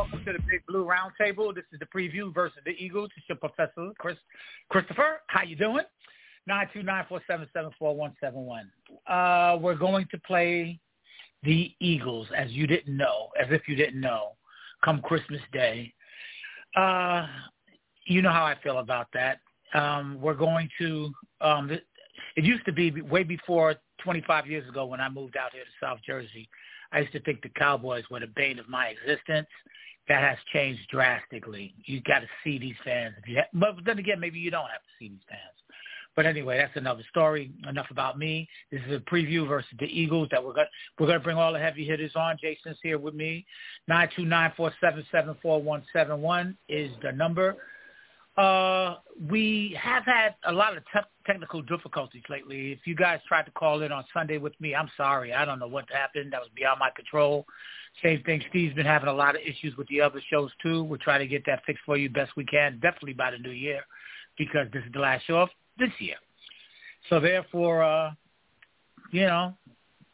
Welcome to the Big Blue Roundtable. This is the preview versus the Eagles. It's your professor, Chris Christopher. How you doing? Nine two nine four seven seven four one seven one. Uh, we're going to play the Eagles, as you didn't know, as if you didn't know, come Christmas Day. Uh, you know how I feel about that. Um, we're going to. Um, it used to be way before 25 years ago when I moved out here to South Jersey. I used to think the Cowboys were the bane of my existence. That has changed drastically. You got to see these fans. If you ha- but then again, maybe you don't have to see these fans. But anyway, that's another story. Enough about me. This is a preview versus the Eagles that we're going we're to bring all the heavy hitters on. Jason's here with me. Nine two nine four seven seven four one seven one is the number. Uh, we have had a lot of te- technical difficulties lately. If you guys tried to call in on Sunday with me, I'm sorry. I don't know what happened. That was beyond my control. Same thing. Steve's been having a lot of issues with the other shows too. We're trying to get that fixed for you best we can, definitely by the new year, because this is the last show of this year. So therefore, uh, you know,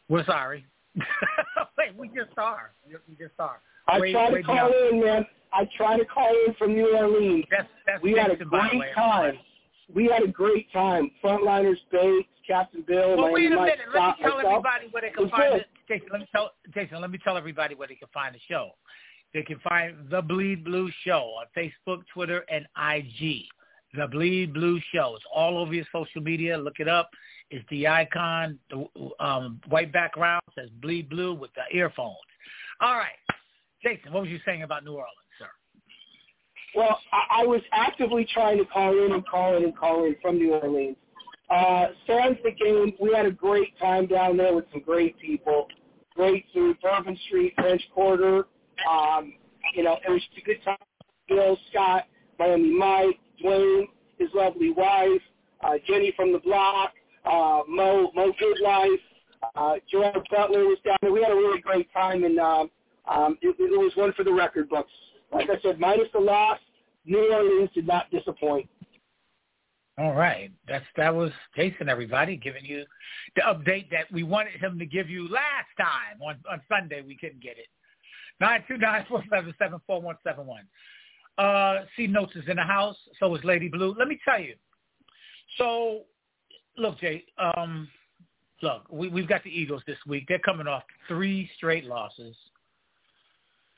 we're sorry. We just are. We just are. I Way- try to call in, man. I try to call in from New Orleans. That's, that's we had a Jason, by the great time. We had a great time. Frontliners, Bates, Captain Bill, Well, wait a minute. Let me tell myself. everybody where they can find it. Jason, let me tell Jason. Let me tell everybody where they can find the show. They can find the Bleed Blue Show on Facebook, Twitter, and IG. The Bleed Blue Show. It's all over your social media. Look it up. It's the icon, the um, white background says Bleed Blue with the earphones. All right, Jason, what was you saying about New Orleans, sir? Well, I, I was actively trying to call in and call in and call in from New Orleans. Uh, sans the game, we had a great time down there with some great people, great food, Bourbon Street, French Quarter. Um, you know, it was a good time. Bill, Scott, Miami Mike, Dwayne, his lovely wife, uh, Jenny from the block, uh, Mo, Mo Goodlife, uh, Gerard Butler was down there. We had a really great time, and um, um, it, it was one for the record books. Like I said, minus the loss, New Orleans did not disappoint. All right. That's that was Jason, everybody, giving you the update that we wanted him to give you last time on on Sunday. We couldn't get it. Nine two nine four seven seven four one seven one. Uh, C notes is in the house. So is Lady Blue. Let me tell you. So, look, Jay. Um, look, we, we've got the Eagles this week. They're coming off three straight losses.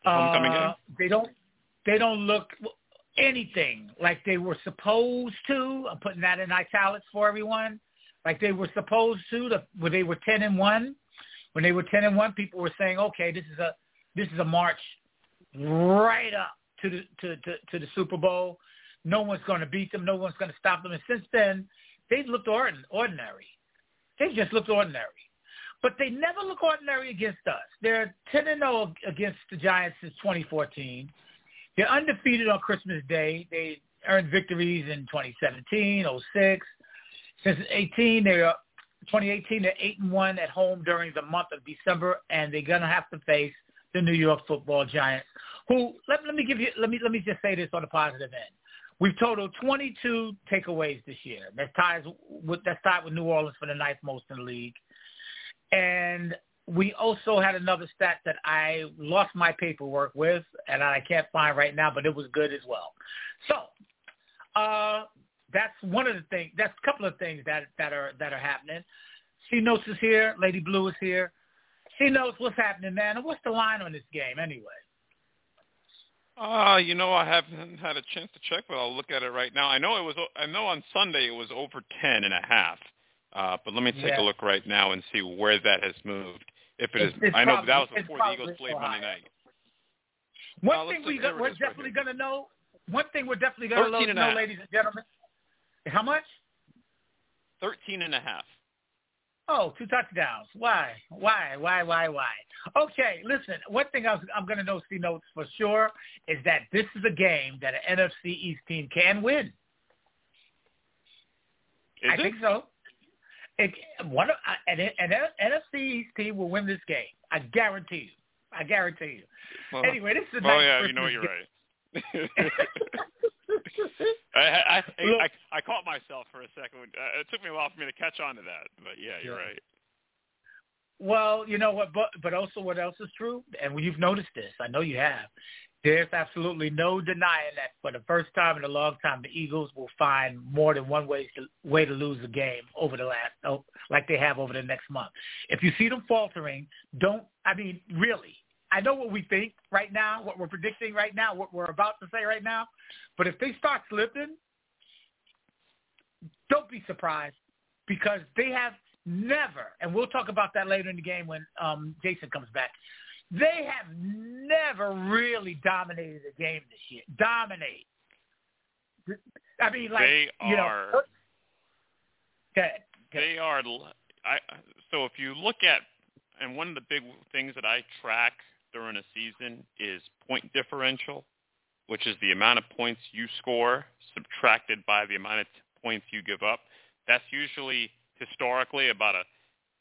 Homecoming Uh, game? They don't. They don't look anything like they were supposed to. I'm putting that in italics for everyone. Like they were supposed to. The, when they were ten and one, when they were ten and one, people were saying, "Okay, this is a this is a march right up to the to to, to the Super Bowl. No one's going to beat them. No one's going to stop them." And since then, they've looked ordin- ordinary. They've just looked ordinary. But they never look ordinary against us. They're 10 and 0 against the Giants since 2014. They're undefeated on Christmas Day. They earned victories in 2017, 06. Since 18, they're 2018, they're 8 and 1 at home during the month of December, and they're going to have to face the New York Football Giants. Who? Let, let me give you. Let me let me just say this on the positive end. We've totaled 22 takeaways this year. That ties with that's tied with New Orleans for the ninth most in the league. And we also had another stat that I lost my paperwork with, and I can't find right now, but it was good as well. So uh, that's one of the things. That's a couple of things that that are that are happening. C Notes is here. Lady Blue is here. C Notes, what's happening, man? And what's the line on this game anyway? Uh, you know, I haven't had a chance to check, but I'll look at it right now. I know it was. I know on Sunday it was over ten and a half. Uh, but let me take Yeah. a look right now and see where that has moved. If it is, It's- it's I know probably- that was before the Eagles played Monday night. One Uh, thing we look- got, there it we're right definitely going to know. One thing we're definitely going to 13 and a know, ladies and gentlemen. How much? Thirteen and a half. Oh, two touchdowns. Why? Why? Why? Why? Why? Okay, listen. One thing I was, I'm going to know, C notes for sure, is that this is a game that an NFC East team can win. Is I it? think so. It, one of, an, an NFC East team will win this game. I guarantee you. I guarantee you. Well, anyway, this is oh nice yeah, you know you're gift. right. I, I, I, Look. I, I caught myself for a second. Uh, it took me a while for me to catch on to that, but yeah, you're Yeah. right. Well, you know what, but but also what else is true, and you've noticed this. I know you have. There's absolutely no denying that for the first time in a long time, the Eagles will find more than one way to way to lose a game over the last, oh, like they have over the next month. If you see them faltering, don't. I mean, really. I know what we think right now, what we're predicting right now, what we're about to say right now. But if they start slipping, don't be surprised because they have never, and we'll talk about that later in the game when um, Jason comes back. They have never really dominated the game this year. Dominate. I mean, like they you know. are. Okay. They are. I, so if you look at, and one of the big things that I track during a season is point differential, which is the amount of points you score subtracted by the amount of points you give up. That's usually historically about a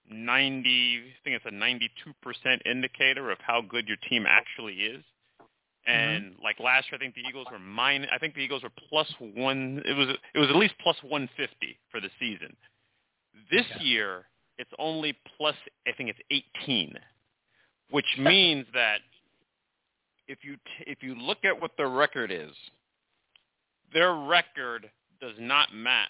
90, I think it's a 92% indicator of how good your team actually is. Mm-hmm. And like last year, I think the Eagles were mine. I think the Eagles were plus one. It was it was at least plus 150 for the season. This Okay. year, it's only plus. I think it's 18, which means that if you t- if you look at what their record is, their record does not match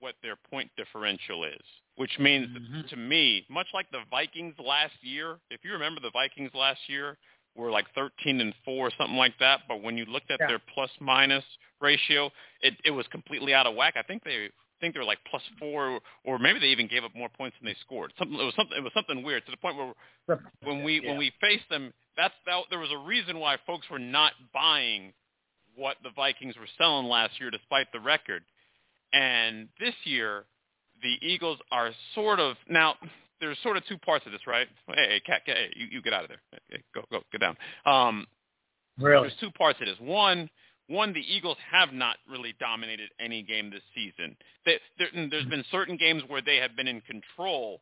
what their point differential is. Which means Mhm. to me, much like the Vikings last year, if you remember the Vikings last year were like 13 and 4 or something like that, but when you looked at Yeah. their plus minus ratio, it it was completely out of whack. I think they I think they were like plus 4 or maybe they even gave up more points than they scored. Something it was something it was something weird to the point where when we Yeah. when we faced them, that's that, there was a reason why folks were not buying what the Vikings were selling last year, despite the record. And this year, the Eagles are sort of now. There's sort of two parts of this, right? Hey, hey, cat, hey, you, you get out of there. Hey, go, go, get down. Um, Really? there's two parts of this. One, one, the Eagles have not really dominated any game this season. They, there, there's been certain games where they have been in control,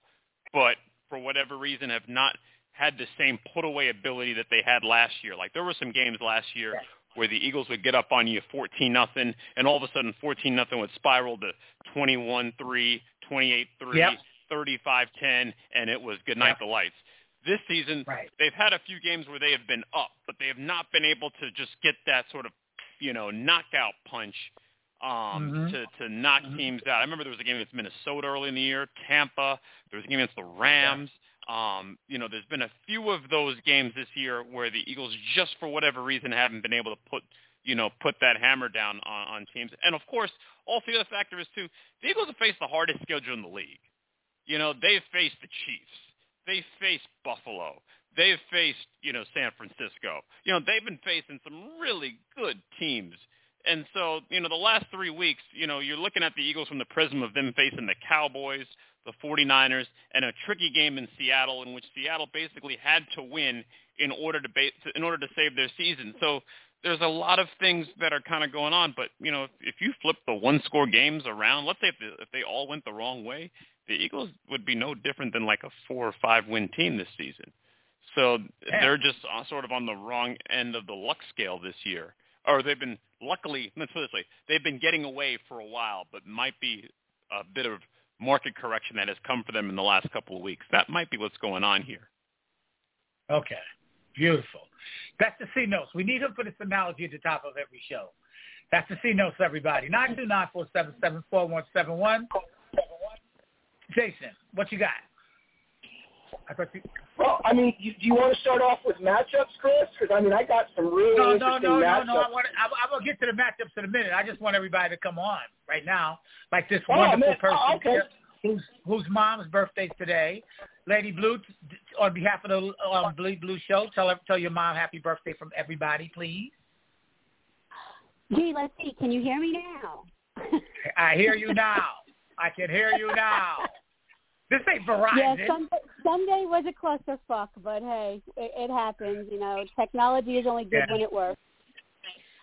but for whatever reason have not had the same put away ability that they had last year. Like there were some games last year where the Eagles would get up on you 14 nothing, and all of a sudden 14 nothing would spiral to 21-3, 28-3, Yep. 35-10, and it was good night Yep. the lights. This season, Right. they've had a few games where they have been up, but they have not been able to just get that sort of, you know, knockout punch um, Mhm. to to knock Mhm. teams out. I remember there was a game against Minnesota early in the year, Tampa. There was a game against the Rams. Um, you know, there's been a few of those games this year where the Eagles, just for whatever reason, haven't been able to put, you know, put that hammer down on, on teams. And of course, also the other factor is too, the Eagles have faced the hardest schedule in the league. You know, they've faced the Chiefs. They've faced Buffalo. They've faced, you know, San Francisco. You know, they've been facing some really good teams. And so, you know, the last three weeks, you know, you're looking at the Eagles from the prism of them facing the Cowboys, the 49ers, and a tricky game in Seattle in which Seattle basically had to win in order to, ba- in order to save their season. So there's a lot of things that are kind of going on. But, you know, if, if you flip the one-score games around, let's say if, the, if they all went the wrong way, the Eagles would be no different than like a four or five win team this season. So Yeah. they're just uh, sort of on the wrong end of the luck scale this year. Or they've been, luckily, let's put it this way, they've been getting away for a while, but might be a bit of market correction that has come for them in the last couple of weeks. That might be what's going on here. Okay. Beautiful. That's the C notes. We need him for this analogy at the top of every show. That's the C notes, everybody. Nine two nine four seven seven four one seven one. Jason, what you got? I thought you. Well, I mean, you, do you want to start off with matchups, Chris? Because I mean, I got some really No, no, interesting no, no, matchups. no. I want. I'm, I'm gonna get to the matchups in a minute. I just want everybody to come on right now, like this Oh, wonderful man. person Oh, okay. whose whose mom's birthday's today. Lady Blue, t- t- on behalf of the um, Blue Blue Show, tell her, tell your mom happy birthday from everybody, please. Gee, let's see. Can you hear me now? I hear you now. I can hear you now. This ain't Verizon. yeah, Sunday, Sunday was a clusterfuck, but hey, it, it happens. You know, technology is only good Yeah. when it works.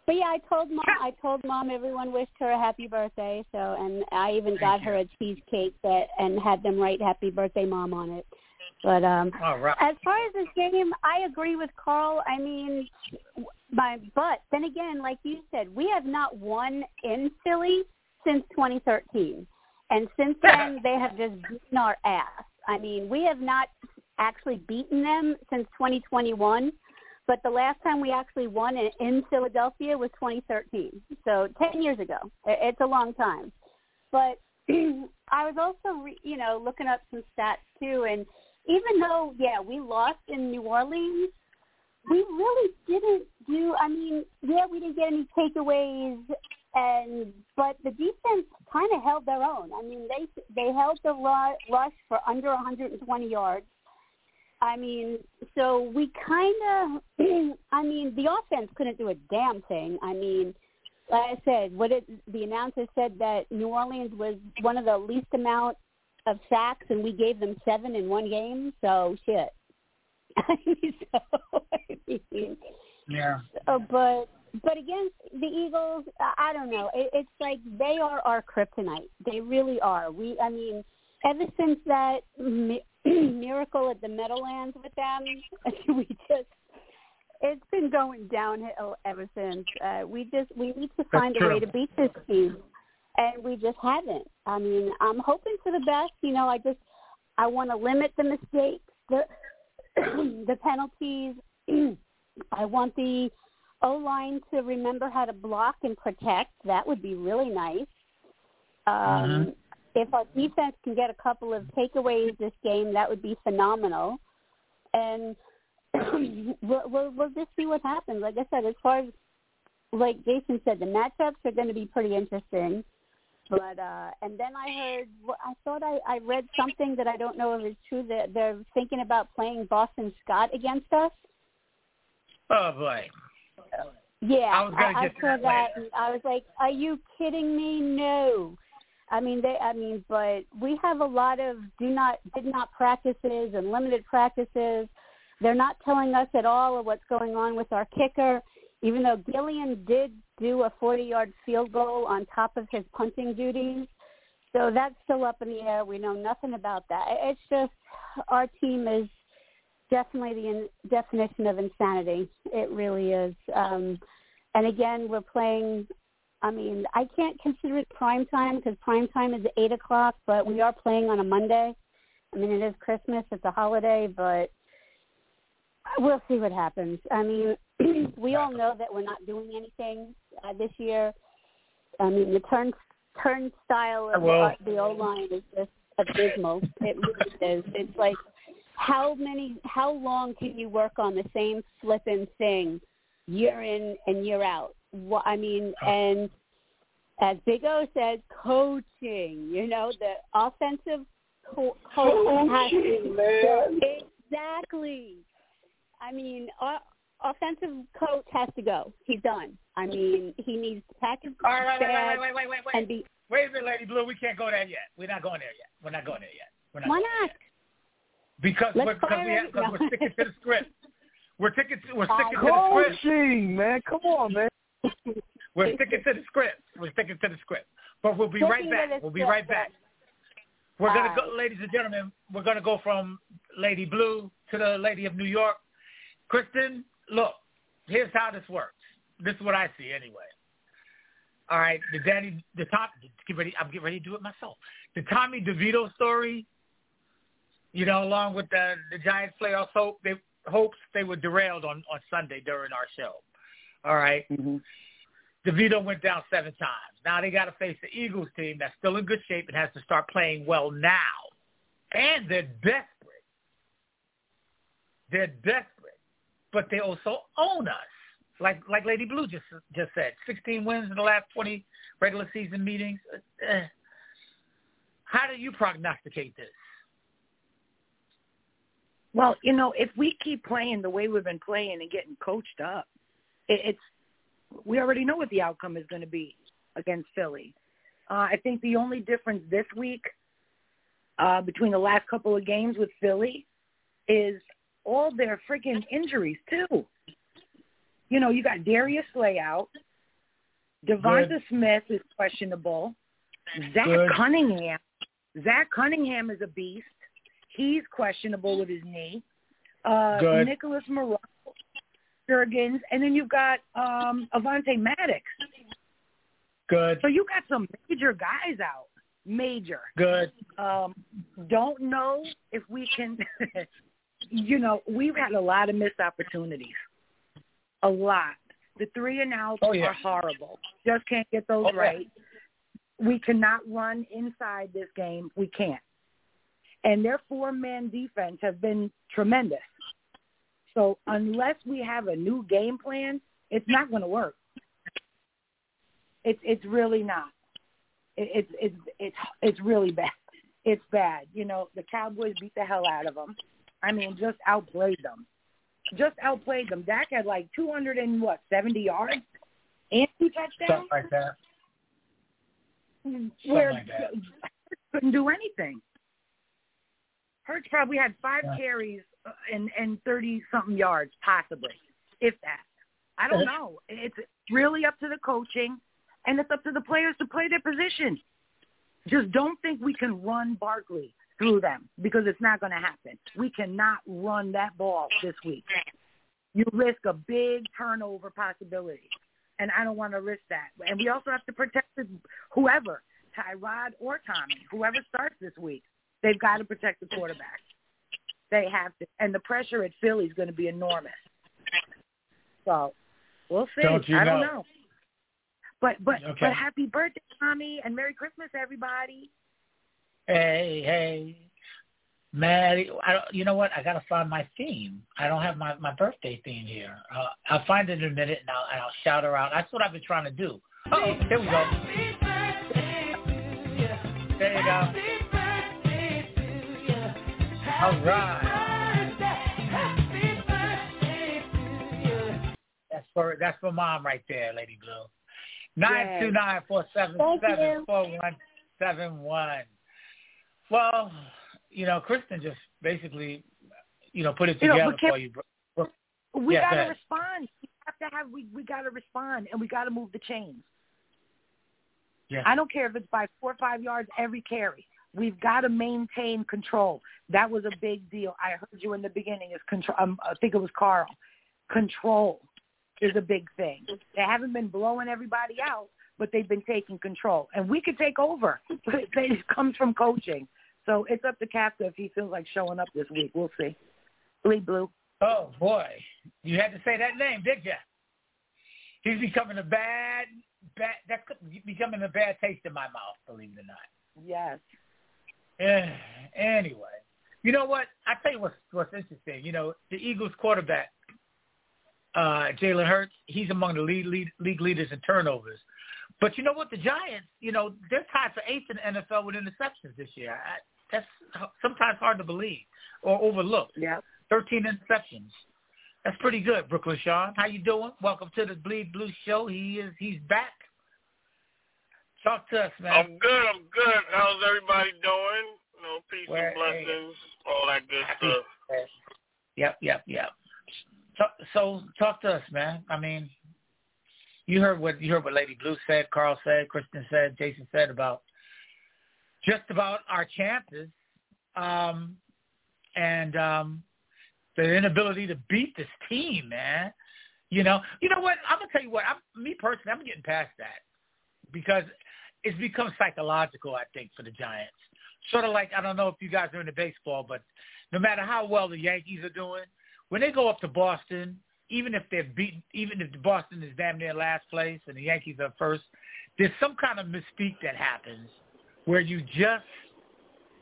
but yeah, I told mom. I told mom everyone wished her a happy birthday. So, and I even got her a cheesecake that and had them write "Happy Birthday, Mom" on it. But um, right. as far as this game, I agree with Carl. I mean, my but then again, like you said, we have not won in Philly since 2013, and since then they have just beaten our ass. I mean, we have not actually beaten them since 2021. But the last time we actually won in, in Philadelphia was 2013, so 10 years ago. It's a long time. But I was also, re, you know, looking up some stats too, and even though, yeah, we lost in New Orleans, we really didn't do. I mean, yeah, we didn't get any takeaways, and but the defense kind of held their own. I mean, they they held the rush for under 120 yards. I mean, so we kind of, I mean, the offense couldn't do a damn thing. I mean, like I said, what it, the announcer said that New Orleans was one of the least amount of sacks, and we gave them seven in one game. So shit. So, I mean, Yeah. uh, but but against the Eagles, I don't know. It, it's like they are our kryptonite. They really are. We, I mean, ever since that mi- miracle at the Meadowlands with them, we just it's been going downhill ever since. Uh, we just we need to find a way to beat this team, and we just haven't. I mean, I'm hoping for the best. You know, I just I want to limit the mistakes, the the penalties. I want the O line to remember how to block and protect. That would be really nice. Um, Mhm. If our defense can get a couple of takeaways this game, that would be phenomenal. And we'll, we'll, we'll just see what happens. Like I said, as far as like Jason said, the matchups are going to be pretty interesting. But uh and then I heard I thought I I read something that I don't know if it's true that they're thinking about playing Boston Scott against us. Oh boy. Yeah, I was gonna I, get to saw that that. I was like, "Are you kidding me? No." I mean, they. I mean, but we have a lot of do not did not practices and limited practices. They're not telling us at all of what's going on with our kicker, even though Gillan did do a 40-yard field goal on top of his punting duties. So that's still up in the air. We know nothing about that. It's just our team is definitely the in, definition of insanity. It really is. Um, and again, we're playing. I mean, I can't consider it prime time because prime time is eight o'clock, but we are playing on a Monday. I mean, it is Christmas; it's a holiday, but we'll see what happens. I mean, we all know that we're not doing anything uh, this year. I mean, the turn turnstile of Well- uh, the O line is just abysmal. it really is. It's like how many, how long can you work on the same flipping thing year in and year out? What I mean, and as Big O said, coaching. You know, the offensive co- coach has to man. exactly. I mean, our offensive coach has to go. He's done. I mean, he needs to pack his All right, wait, wait, wait, wait, wait, wait, wait. and be. Wait a minute, Lady Blue. We can't go there yet. We're not going there yet. We're not going there yet. We're not Why going there not? yet. Because Let's we're, because we have, because we're sticking to the script. We're sticking to, we're sticking to the script. Coaching, man. Come on, man. We're sticking to the script. We're sticking to the script. But we'll be right back. We'll be right back. We're gonna go, ladies and gentlemen. We're gonna go from Lady Blue to the Lady of New York. Kristen, look. Here's how this works. This is what I see anyway. All right, the Danny, the top. Get ready. I'm getting ready to do it myself. The Tommy DeVito story. You know, along with the the Giants playoffs hope they hopes they were derailed on on Sunday during our show. All right. DeVito went down seven times. Now they got to face the Eagles team that's still in good shape and has to start playing well now. And they're desperate. They're desperate, but they also own us. Like like Lady Blue just just said, 16 wins in the last 20 regular season meetings. Uh, how do you prognosticate this? Well, you know, if we keep playing the way we've been playing and getting coached up, it, it's we already know what the outcome is going to be against Philly. Uh, I think the only difference this week uh, between the last couple of games with Philly is all their freaking injuries too. You know, you got Darius Slay out, Devonta Good. Smith is questionable. Zach Good. Cunningham. Zach Cunningham is a beast. He's questionable with his knee. Uh, Good. Nicholas Morrow, Jurgens, and then you've got um, Avonte Maddox. Good. So you got some major guys out. Major. Good. Um, don't know if we can. you know, we've had a lot of missed opportunities. A lot. The three and outs Oh, yeah. are horrible. Just can't get those Oh, yeah. right. We cannot run inside this game. We can't. And their four-man defense has been tremendous. So unless we have a new game plan, it's not going to work. It's it's really not. It, it's it's it's it's really bad. It's bad. You know, the Cowboys beat the hell out of them. I mean, just outplayed them. Just outplayed them. Dak had like two hundred and what seventy yards and two touchdowns. Something like that. where like that. Couldn't do anything. Hurts probably had five Yeah. carries uh, and and thirty something yards, possibly, if that. I don't know. It's really up to the coaching, and it's up to the players to play their position. Just don't think we can run Barkley through them because it's not going to happen. We cannot run that ball this week. You risk a big turnover possibility, and I don't want to risk that. And we also have to protect whoever, Tyrod or Tommy, whoever starts this week. They've got to protect the quarterback. They have to, and the pressure at Philly is going to be enormous. So we'll see. Don't you I don't know. know. But but Okay. but happy birthday, Tommy, and Merry Christmas, everybody. Hey, hey, Maddie. I don't, you know what? I gotta find my theme. I don't have my my birthday theme here. Uh, I'll find it in a minute, and I'll, and I'll shout her out. That's what I've been trying to do. Oh, here we go. There you go. All right. That's for that's for mom right there, Lady Blue. Nine two nine four seven seven four one seven one. Well, you know, Kristen just basically, you know, put it You know, together for you. bro. We gotta respond. We have to have we we got to respond, and we got to move the chains. Yeah. I don't care if it's by four or five yards every carry. We've got to maintain control. That was a big deal. I heard you in the beginning. Is control? Um, I think it was Carl. Control is a big thing. They haven't been blowing everybody out, but they've been taking control, and we could take over. But it comes from coaching. So it's up to Kafka if he feels like showing up this week. We'll see. Bleed blue. Oh boy, you had to say that name, did you? He's becoming a bad, bad. That's becoming a bad taste in my mouth. Believe it or not. Yes. Eh, anyway, you know what? I tell you what's what's interesting. You know, the Eagles quarterback, uh, Jalen Hurts, he's among the lead, lead, league leaders in turnovers. But you know what? The Giants, you know, they're tied for eighth in the NFL with interceptions this year. I, that's sometimes hard to believe or overlook. Yeah. 13 interceptions. That's pretty good, Brooklyn Sean. How you doing? Welcome to the Bleed Blue Show. He is he's back. Talk to us, man. I'm good. I'm good. How's everybody doing? You know, peace Where- and blessings, all that good stuff. Yep, yep, yep. So, so talk to us, man. I mean, you heard what you heard what Lady Blue said, Carl said, Kristen said, Jason said about just about our chances, um, and um, the inability to beat this team, man. You know, you know what? I'm gonna tell you what. I'm, me personally, I'm getting past that because it's become psychological. I think for the Giants, sort of like I don't know if you guys are into baseball, but no matter how well the Yankees are doing, when they go up to Boston, even if they're beaten, even if Boston is damn near last place and the Yankees are first, there's some kind of mystique that happens where you just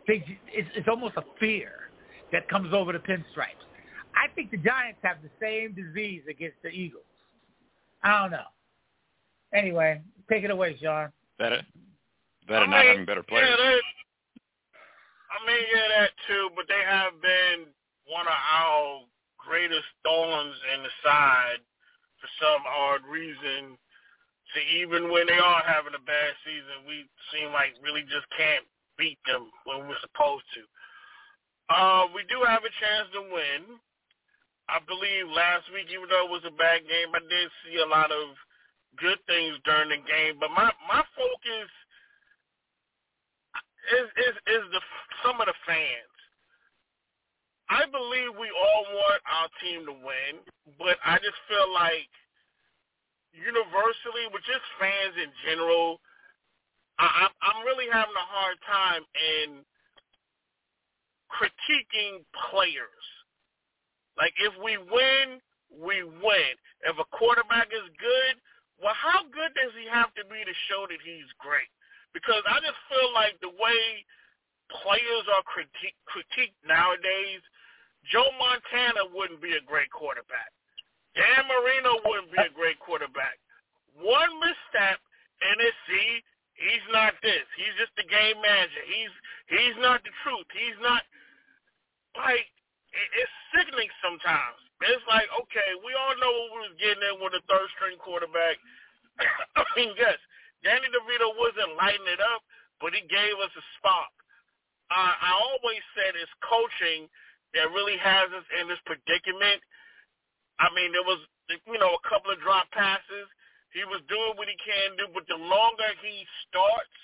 think it's, it's almost a fear that comes over the pinstripes. I think the Giants have the same disease against the Eagles. I don't know. Anyway, take it away, Sean. That that I and not mean, having better players. Yeah, they, I mean, yeah, that too. But they have been one of our greatest thorns in the side for some odd reason. So even when they are having a bad season, we seem like really just can't beat them when we're supposed to. Uh, we do have a chance to win. I believe last week, even though it was a bad game, I did see a lot of good things during the game. But my my focus is is is the some of the fans. I believe we all want our team to win, but I just feel like universally, with just fans in general, I, I'm really having a hard time in critiquing players. Like if we win, we win. If a quarterback is good, well, how good does he have to be to show that he's great? Because I just feel like the way players are critique, critiqued nowadays, Joe Montana wouldn't be a great quarterback. Dan Marino wouldn't be a great quarterback. One misstep, and it's see, he's not this. He's just the game manager. He's he's not the truth. He's not like it's sickening sometimes. It's like, okay, we all know what we was getting in with a third string quarterback. I mean, yes, Danny DeVito wasn't lighting it up, but he gave us a spark. Uh, I always said it's coaching that really has us in this predicament. I mean, there was, you know, a couple of drop passes. He was doing what he can do, but the longer he starts,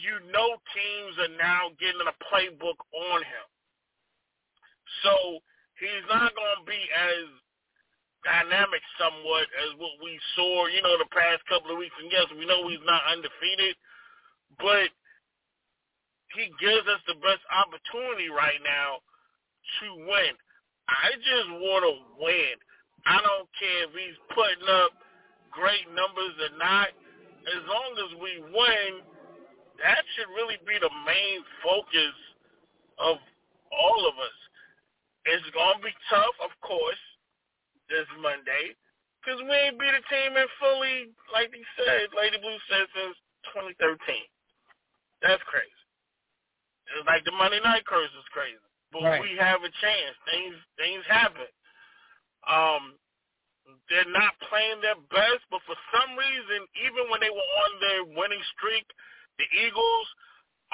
you know teams are now getting a playbook on him. So he's not going to be as dynamic somewhat as what we saw, you know, the past couple of weeks. And yes, we know he's not undefeated, but he gives us the best opportunity right now to win. I just want to win. I don't care if he's putting up great numbers or not. As long as we win, that should really be the main focus of all of us. It's going to be tough, of course, this Monday, because we ain't beat a team in Philly, like he said, Lady Blue said, since 2013. That's crazy. It's like the Monday night curse is crazy. But right. we have a chance. Things things happen. Um, they're not playing their best, but for some reason, even when they were on their winning streak, the Eagles,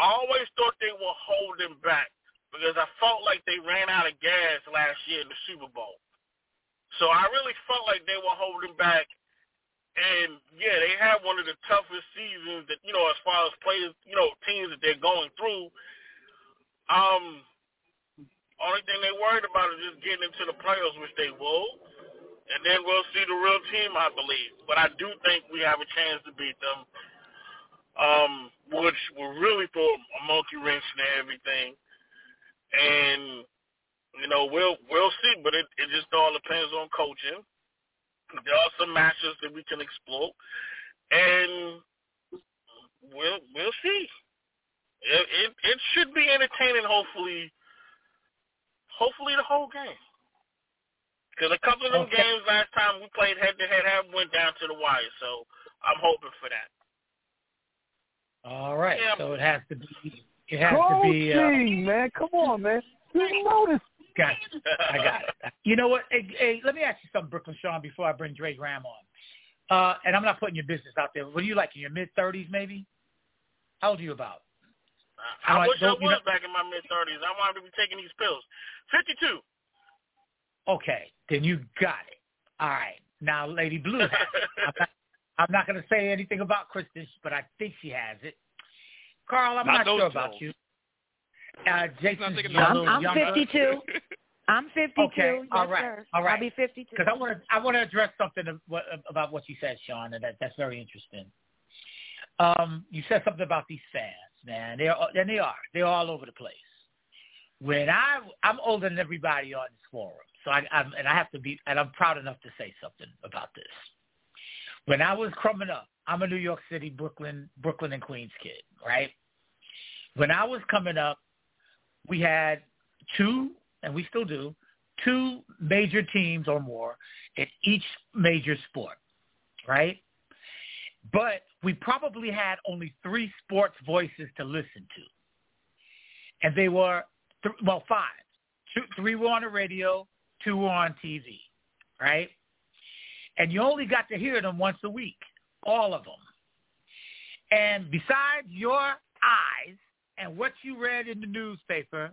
I always thought they were holding back because I felt like they ran out of gas last year in the Super Bowl. So I really felt like they were holding back. And yeah, they had one of the toughest seasons that you know, as far as players, you know, teams that they're going through. Um, only thing they worried about is just getting into the playoffs, which they will, and then we'll see the real team, I believe. But I do think we have a chance to beat them, um, which will really throw a monkey wrench in everything and you know we'll we'll see, but it it just all depends on coaching. There are some matches that we can explore, and we'll we'll see. It it, it should be entertaining. Hopefully, hopefully the whole game. Because a couple of them okay. games last time we played head to head have went down to the wire, so I'm hoping for that. All right, yeah. so it has to be it has Coaching, to be. Uh, man, come on, man. You know this. Got it. I got it. You know what? Hey, hey, let me ask you something, Brooklyn Sean, before I bring Dre Graham on. Uh, and I'm not putting your business out there. What are you like in your mid thirties, maybe? How old are you about? I, I wish I was you know, back in my mid thirties. I wanted to be taking these pills. Fifty two. Okay, then you got it. All right. Now, Lady Blue, I'm not, I'm not going to say anything about Kristen, but I think she has it. Carl, I'm not, not sure about you. Uh, Jason's I'm, I'm 52. I'm 52. Okay, yes, all right, sir. all right. I'll be 52. Because I want to, I want to address something about what you said, Sean, and that that's very interesting. Um, you said something about these fans, man. They're and they are. They're all over the place. When I, I'm older than everybody on this forum, so I, I'm, and I have to be, and I'm proud enough to say something about this. When I was coming up, I'm a New York City, Brooklyn, Brooklyn and Queens kid, right? When I was coming up, we had two, and we still do, two major teams or more in each major sport, right? But we probably had only three sports voices to listen to. And they were, th- well, five. Two, three were on the radio, two were on TV, right? And you only got to hear them once a week all of them. And besides your eyes and what you read in the newspaper,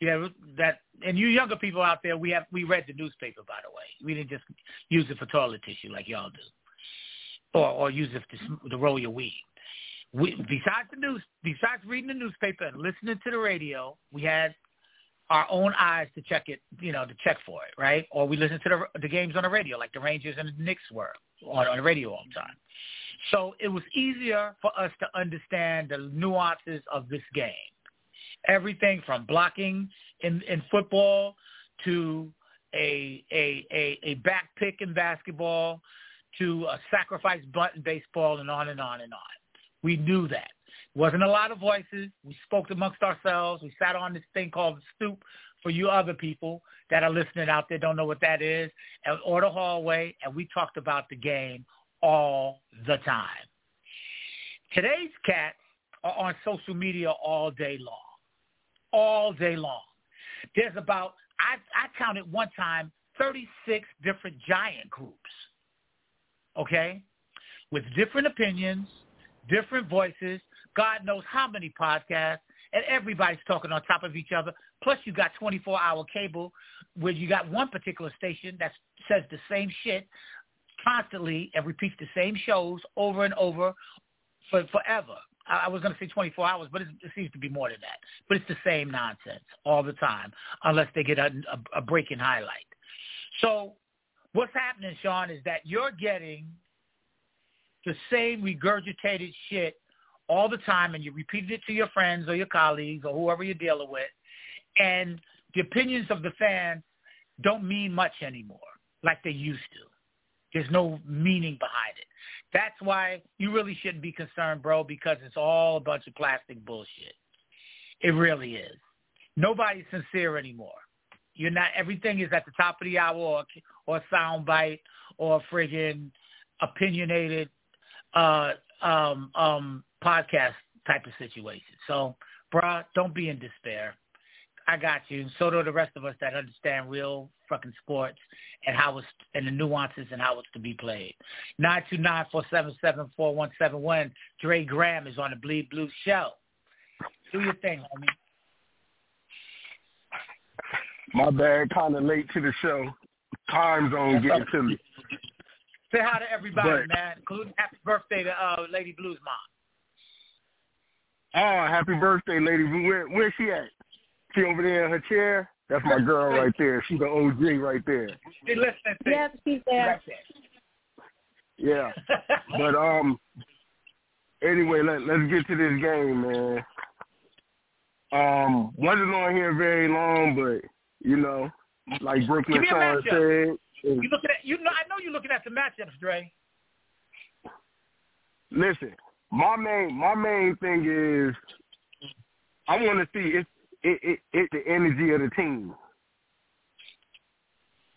yeah, that and you younger people out there, we have we read the newspaper by the way. We didn't just use it for toilet tissue like y'all do. or or use it to, to roll your weed. We, besides the news, besides reading the newspaper and listening to the radio, we had our own eyes to check it, you know, to check for it, right? Or we listen to the, the games on the radio, like the Rangers and the Knicks were on, on the radio all the time. So it was easier for us to understand the nuances of this game. Everything from blocking in, in football to a, a, a, a back pick in basketball to a sacrifice bunt in baseball and on and on and on. We knew that. Wasn't a lot of voices. We spoke amongst ourselves. We sat on this thing called the stoop for you other people that are listening out there don't know what that is, or the hallway, and we talked about the game all the time. Today's cats are on social media all day long, all day long. There's about, I, I counted one time, 36 different giant groups, okay, with different opinions, different voices, God knows how many podcasts, and everybody's talking on top of each other. Plus, you got 24-hour cable where you got one particular station that says the same shit constantly and repeats the same shows over and over for forever. I was going to say 24 hours, but it, seems to be more than that. But it's the same nonsense all the time, unless they get a, a, a breaking highlight. So what's happening, Sean, is that you're getting the same regurgitated shit all the time, and you repeated it to your friends or your colleagues or whoever you're dealing with, and the opinions of the fans don't mean much anymore like they used to. There's no meaning behind it. That's why you really shouldn't be concerned, bro, because it's all a bunch of plastic bullshit. It really is. Nobody's sincere anymore. You're not. Everything is at the top of the hour, or or soundbite, or friggin' opinionated uh, um, um, podcast type of situation. So, bruh, don't be in despair. I got you. So do the rest of us that understand real fucking sports and how it's and the nuances and how it's to be played. Nine two nine four seven seven four one seven one. Dre Graham is on the Bleed Blue show. Do your thing, homie. My bad, kind of late to the show. Time zone getting to me. Say hi to everybody, but, man, including happy birthday to uh, Lady Blue's mom. Oh, happy birthday, Lady Blue. Where, where's she at? She over there in her chair? That's my girl right there. She's the OG right there. She listening to Yep, she's there. Yeah. but um anyway, let let's get to this game, man. Um, wasn't on here very long, but you know, like Brooklyn Sean said. You looking at you know I know you're looking at the matchups, Dre. Listen, my main my main thing is I want to see if it, it, it the energy of the team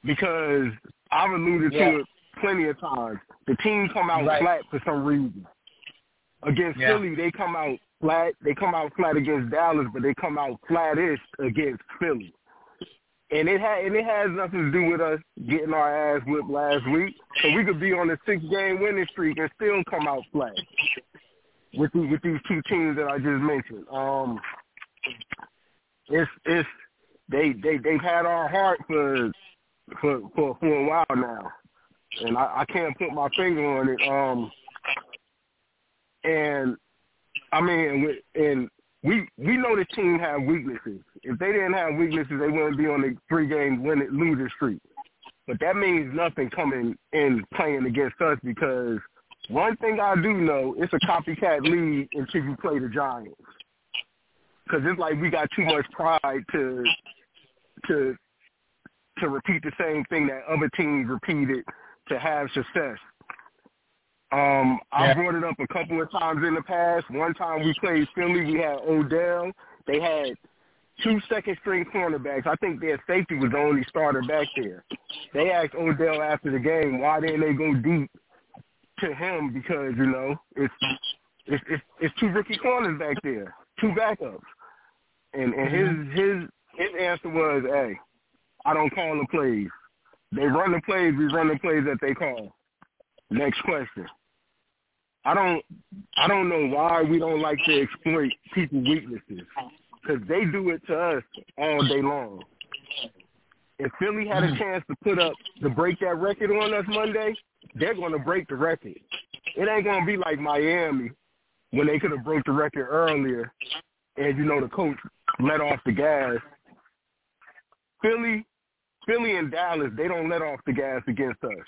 because I've alluded yeah. to it plenty of times. The team come out right. flat for some reason. Against yeah. Philly, they come out flat. They come out flat against Dallas, but they come out flattish against Philly. And it had and it has nothing to do with us getting our ass whipped last week. So we could be on a six game winning streak and still come out flat with the, with these two teams that I just mentioned. Um, it's it's they they they've had our heart for for for, for a while now, and I, I can't put my finger on it. Um, and I mean, and we we know the team have weaknesses. If they didn't have weaknesses, they wouldn't be on the three game winning loser streak. But that means nothing coming in playing against us because one thing I do know, it's a copycat league until you play the Giants because it's like we got too much pride to to to repeat the same thing that other teams repeated to have success. Um, I yeah. brought it up a couple of times in the past. One time we played Philly, we had Odell. They had two second string cornerbacks. I think their safety was the only starter back there. They asked Odell after the game why didn't they go deep to him because you know it's it's it's, it's two rookie corners back there, two backups. And and his Mm-hmm. his his answer was, "Hey, I don't call the plays. They run the plays. We run the plays that they call." Next question. I don't I don't know why we don't like to exploit people's weaknesses because they do it to us all day long. If Philly had a Mm-hmm. chance to put up to break that record on us Monday, they're going to break the record. It ain't going to be like Miami when they could have broke the record earlier, and you know the coach let off the gas. Philly, Philly and Dallas, they don't let off the gas against us,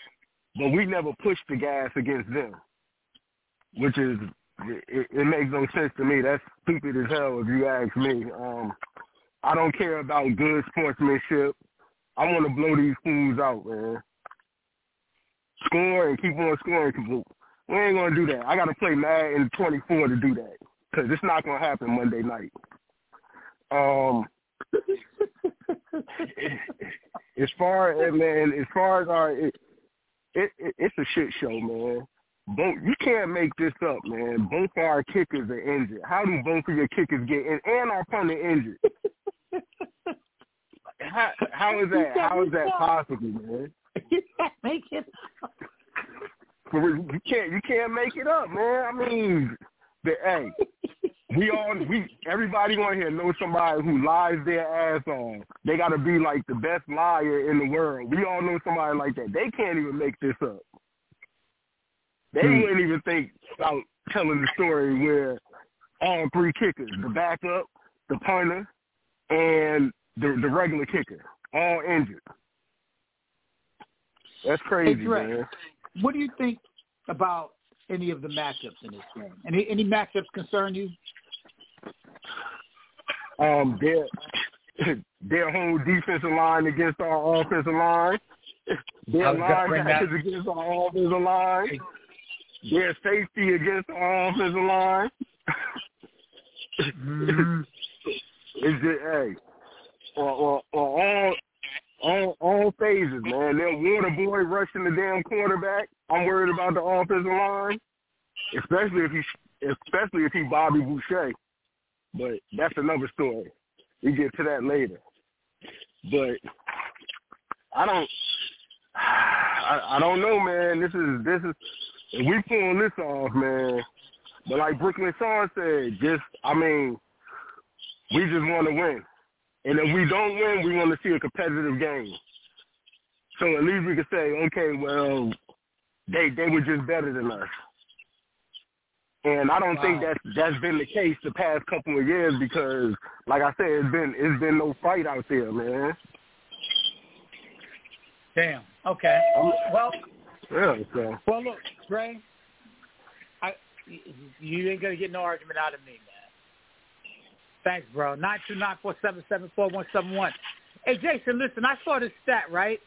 but we never push the gas against them, which is it, it makes no sense to me. That's stupid as hell if you ask me. Um, I don't care about good sportsmanship. I want to blow these fools out, man. Score and keep on scoring. We ain't gonna do that. I gotta play Madden 24 to do that because it's not gonna happen Monday night. Um, as far as man, as far as our, it, it, it, it's a shit show, man. Both you can't make this up, man. Both of our kickers are injured. How do both of your kickers get in and our punter injured? how, how is that? How is that possible, man? You can't make it. up. You can't you can't make it up, man. I mean, the hey, we all we everybody on here knows somebody who lies their ass on. They got to be like the best liar in the world. We all know somebody like that. They can't even make this up. They hmm. wouldn't even think about telling the story where all three kickers, the backup, the punter, and the the regular kicker, all injured. That's crazy, hey, man. What do you think about any of the matchups in this game? Any any matchups concern you? Um, their their whole defensive line against our offensive line. Their line against our offensive line. Their safety against our offensive line. mm-hmm. It's just hey, or, or, or all all all phases, man. They're water boy rushing the damn quarterback. I'm worried about the offensive line, especially if he especially if he Bobby Boucher. But that's another story. We get to that later. But I don't I, I don't know, man. This is this is if we pulling this off, man. But like Brooklyn Sean said, just I mean, we just want to win. And if we don't win, we want to see a competitive game. So at least we can say, okay, well, they they were just better than us. And I don't wow. think that's that's been the case the past couple of years because, like I said, it's been it's been no fight out there, man. Damn. Okay. Well. Yeah. So. Well, look, Dre. I you ain't gonna get no argument out of me, man. Thanks, bro. Nine two nine four seven seven four one seven one. Hey, Jason, listen. I saw this stat right.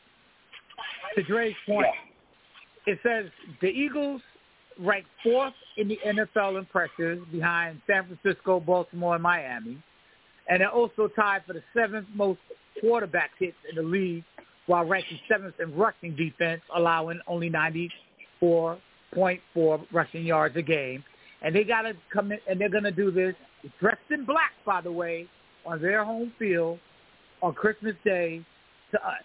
To Dre's point, it says the Eagles rank fourth in the NFL in pressures behind San Francisco, Baltimore, and Miami, and they're also tied for the seventh most quarterback hits in the league, while ranking seventh in rushing defense, allowing only ninety four point four rushing yards a game. And they got to come in, and they're going to do this dressed in black, by the way, on their home field on Christmas Day to us.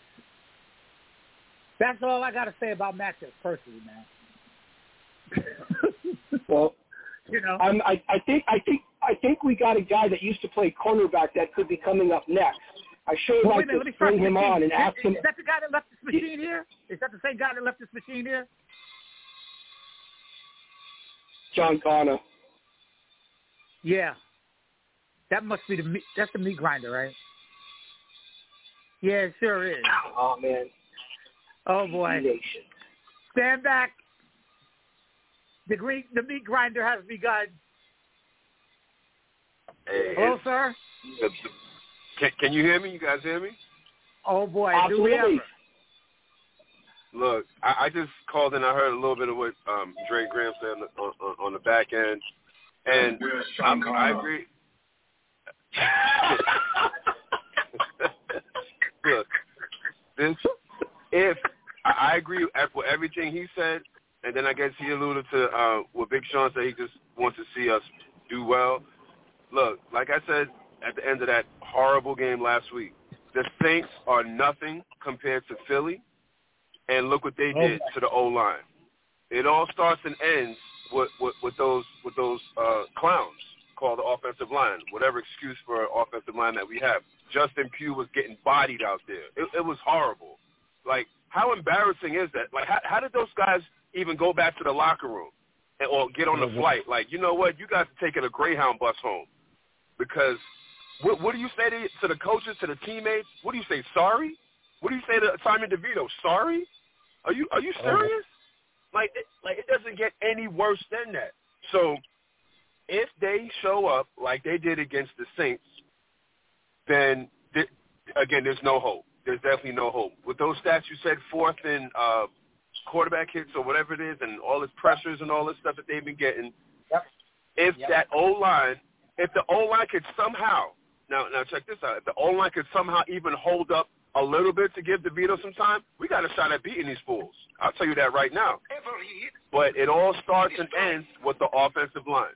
That's all I got to say about matchups, personally, man. well, you know, I'm, I, I think I think I think we got a guy that used to play cornerback that could be coming up next. I sure well, like to bring him on and ask him. Is that the guy that left this machine here? Is that the same guy that left this machine here? John Connor. Yeah, that must be the meat. That's the meat grinder, right? Yeah, it sure is. Oh man. Oh boy. Stand back. The green, the meat grinder has begun. Hey, Hello, sir. Can, can you hear me? You guys hear me? Oh boy, Absolutely. do we ever? Look, I, I just called and I heard a little bit of what um, Dre Graham said on, on, on the back end, and I'm, I agree. Look, this if I agree with everything he said, and then I guess he alluded to uh, what Big Sean said. He just wants to see us do well. Look, like I said at the end of that horrible game last week, the Saints are nothing compared to Philly, and look what they did to the O line. It all starts and ends with with, with those with those uh, clowns called the offensive line, whatever excuse for offensive line that we have. Justin Pugh was getting bodied out there. It, it was horrible. Like how embarrassing is that? Like, how, how did those guys even go back to the locker room and, or get on the flight? Like, you know what? You guys are taking a Greyhound bus home because what, what do you say to, to the coaches, to the teammates? What do you say? Sorry? What do you say to Simon DeVito? Sorry? Are you are you serious? Like, it, like it doesn't get any worse than that. So, if they show up like they did against the Saints, then th- again, there's no hope. There's definitely no hope. With those stats you said, fourth in uh, quarterback hits or whatever it is, and all his pressures and all this stuff that they've been getting. Yep. If Yep. that O line, if the O line could somehow now now check this out, if the O line could somehow even hold up a little bit to give DeVito some time, we got a shot at beating these fools. I'll tell you that right now. But it all starts and ends with the offensive line.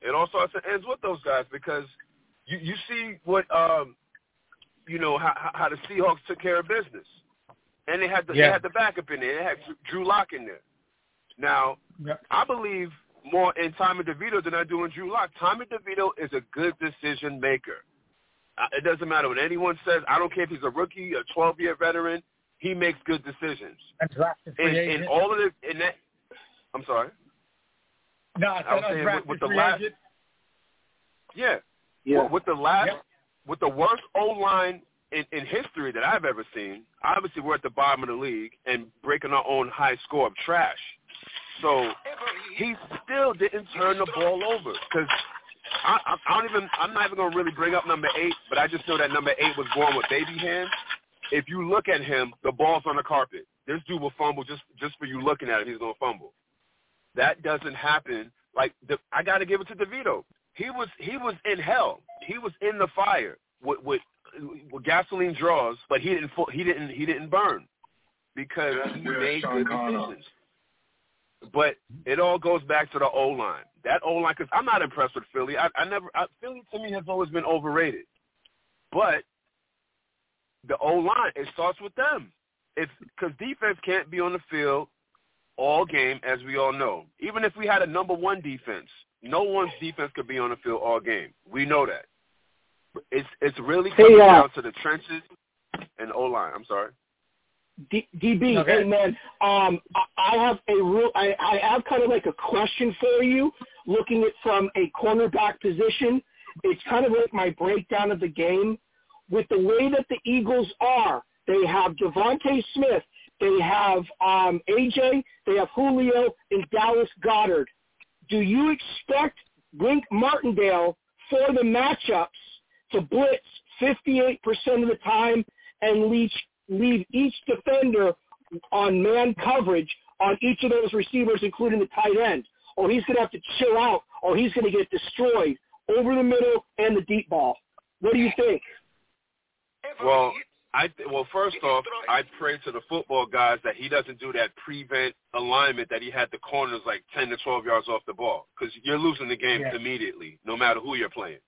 It all starts and ends with those guys because you you see what um you know how how- how the Seahawks took care of business, and they had the Yeah. they had the backup in there. They had Drew Lock in there. Now Yep. I believe more in Tommy DeVito than I do in Drew Lock. Tommy DeVito is a good decision maker. Uh, it doesn't matter what anyone says. I don't care if he's a rookie, a 12-year veteran. He makes good decisions. And drafted free And, agent. and all of the in that. I'm sorry. no, I I was saying with, with the last. agent. Yeah. Yeah. With, with the last, Yep. with the worst O line in, in history that I've ever seen. Obviously, we're at the bottom of the league and breaking our own high score of trash. So he still didn't turn the ball over because I, I, I don't even. I'm not even going to really bring up number eight, but I just know that number eight was born with baby hands. If you look at him, the ball's on the carpet. This dude will fumble just just for you looking at him. He's going to fumble. That doesn't happen. Like the, I got to give it to DeVito. He was he was in hell. He was in the fire with with, with gasoline draws, but he didn't he didn't he didn't burn because he made good decisions. But it all goes back to the O line. That O line, because I'm not impressed with Philly. I, I never I, Philly to me has always been overrated. But the O line, it starts with them. It's because defense can't be on the field all game, as we all know. Even if we had a number one defense, no one's defense could be on the field all game. We know that. It's it's really Hey, coming uh, down to the trenches and O line. I'm sorry. D- DB, Okay. hey man, um, I, have a real, I, I have kind of like a question for you. Looking at from a cornerback position, it's kind of like my breakdown of the game. With the way that the Eagles are, they have DeVonta Smith, they have um, AJ, they have Julio, and Dallas Goedert. Do you expect Wink Martindale for the matchups to blitz 58% of the time and leave, leave each defender on man coverage on each of those receivers, including the tight end? Or he's going to have to chill out, or he's going to get destroyed over the middle and the deep ball. What do you think? Well, I well first off, I pray to the football guys that he doesn't do that prevent alignment that he had the corners like ten to twelve yards off the ball because you're losing the game Yeah. immediately, no matter who you're playing.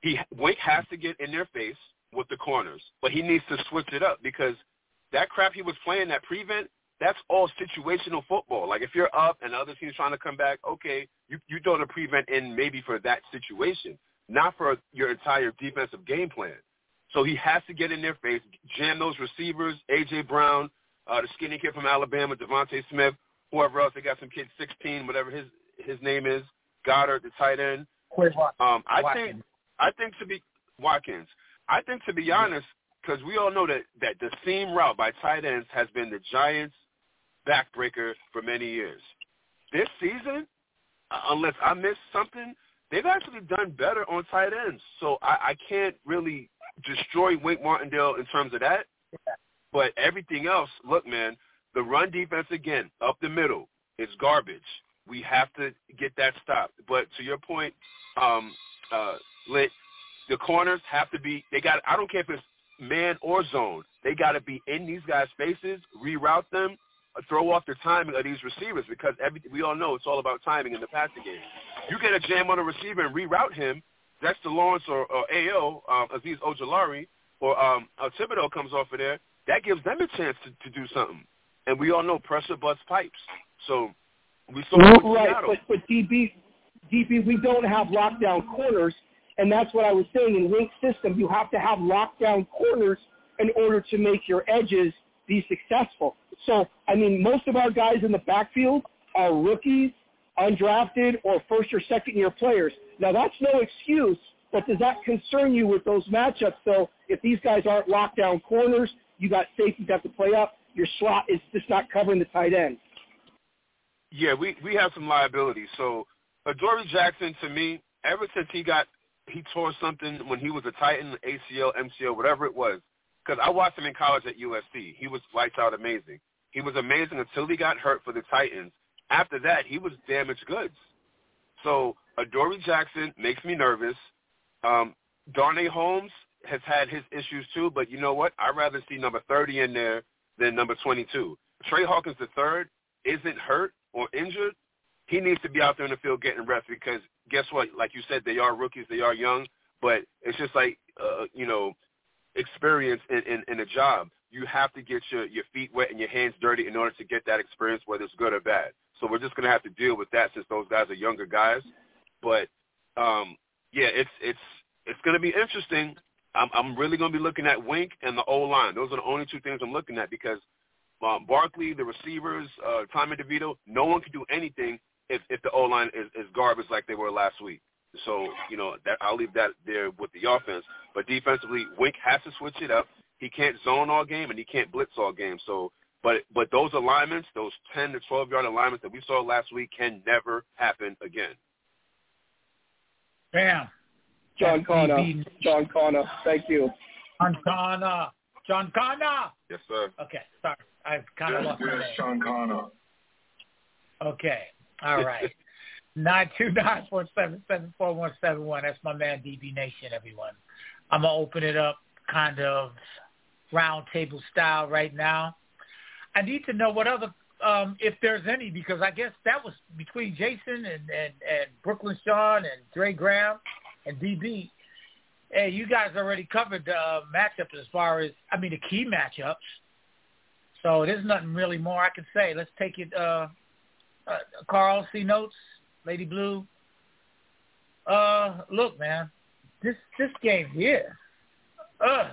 He Wink has to get in their face with the corners, but he needs to switch it up because that crap he was playing that prevent. That's all situational football. Like if you're up and the other team's trying to come back, okay, you you throw the prevent in maybe for that situation, not for your entire defensive game plan. So he has to get in their face, jam those receivers, A.J. Brown, uh, the skinny kid from Alabama, DeVonta Smith, whoever else. They got some kid 16, whatever his his name is, Goedert, the tight end. Um, I think I think to be Watkins. I think to be honest, because we all know that that the seam route by tight ends has been the Giants' backbreaker for many years. This season, uh, unless I missed something, they've actually done better on tight ends. So I, I can't really destroy Wink Martindale in terms of that. But everything else, look, man, the run defense again up the middle is garbage. We have to get that stopped. But to your point, um, uh, lit, the corners have to be. They got. I don't care if it's man or zone. They got to be in these guys' faces, reroute them, throw off the timing of these receivers because every, we all know it's all about timing in the passing game. You get a jam on a receiver and reroute him, Dexter Lawrence or, or AO, um, Azeez Ojulari, or um, uh, Thibodeaux comes off of there, that gives them a chance to, to do something. And we all know pressure busts pipes. So we saw right, Seattle. but but DB, DB, we don't have lockdown corners, and that's what I was saying. In Wink's system, you have to have lockdown corners in order to make your edges be successful. So, I mean, most of our guys in the backfield are rookies, undrafted, or first or second year players. Now, that's no excuse, but does that concern you with those matchups? So, if these guys aren't lockdown corners, you got safeties that have to play up. Your slot is just not covering the tight end. Yeah, we we have some liabilities. So, Adoree Jackson, to me, ever since he got he tore something when he was a Titan, ACL, MCL, whatever it was. Because I watched him in college at USC. He was lights out amazing. He was amazing until he got hurt for the Titans. After that, he was damaged goods. So Adoree Jackson makes me nervous. Um, Darnay Holmes has had his issues too, but you know what? I'd rather see number 30 in there than number 22. Tre Hawkins III isn't hurt or injured. He needs to be out there in the field getting reps because guess what? Like you said, they are rookies, they are young, but it's just like uh, you know, experience in, in, in a job. You have to get your your feet wet and your hands dirty in order to get that experience, whether it's good or bad. So we're just gonna have to deal with that since those guys are younger guys. But um, yeah, it's it's it's gonna be interesting. I'm I'm really gonna be looking at Wink and the O line. Those are the only two things I'm looking at because um, Barkley, the receivers, uh, Tommy DeVito, no one can do anything if if the O line is, is garbage like they were last week. So you know that I'll leave that there with the offense. But defensively, Wink has to switch it up. He can't zone all game and he can't blitz all game. So, but but those alignments, those ten to twelve yard alignments that we saw last week, can never happen again. Bam. John Connor. John Connor. Thank you. John Connor. John Connor. Yes, sir. Okay, sorry. I've kind of lost my name. Sean Connor. Okay. All right. Nine two nine four seven seven four one seven one. That's my man DB Nation, everyone. I'm gonna open it up kind of round table style right now. I need to know what other um if there's any because I guess that was between Jason and and, and Brooklyn Sean and Dre Graham and DB. Hey, you guys already covered the uh, matchups as far as I mean the key matchups. So there's nothing really more I can say. Let's take it uh uh, Carl, C notes, Lady Blue. Uh, look, man, this this game here, uh,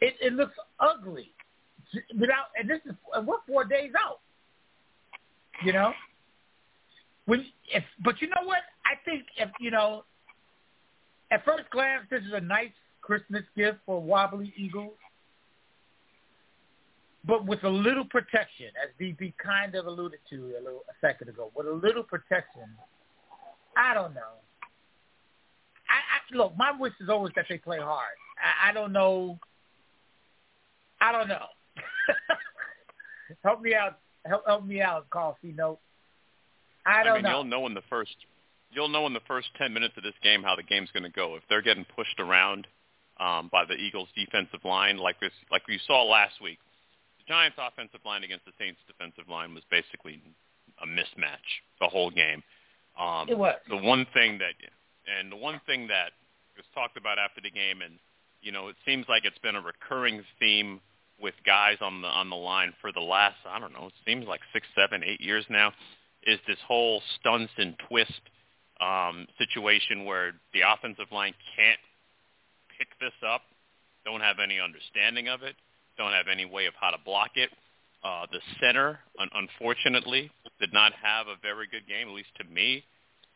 it it looks ugly. Without and this is we're four days out. You know, when if but you know what? I think if you know, at first glance, this is a nice Christmas gift for wobbly Eagles but with a little protection, as DB kind of alluded to a little a second ago, with a little protection, I don't know. I, I look, my wish is always that they play hard. I, I don't know. I don't know. help me out. Help, help me out, Carl. C note. I don't I mean, know. You'll know in the first. You'll know in the first ten minutes of this game how the game's going to go. If they're getting pushed around um, by the Eagles' defensive line, like this, like we saw last week, Giants' offensive line against the Saints' defensive line was basically a mismatch the whole game. Um, it was. The one thing that, and the one thing that was talked about after the game, and you know, it seems like it's been a recurring theme with guys on the on the line for the last I don't know, it seems like six, seven, eight years now, is this whole stunts and twist um, situation where the offensive line can't pick this up, don't have any understanding of it, don't have any way of how to block it. Uh, the center, un- unfortunately, did not have a very good game, at least to me.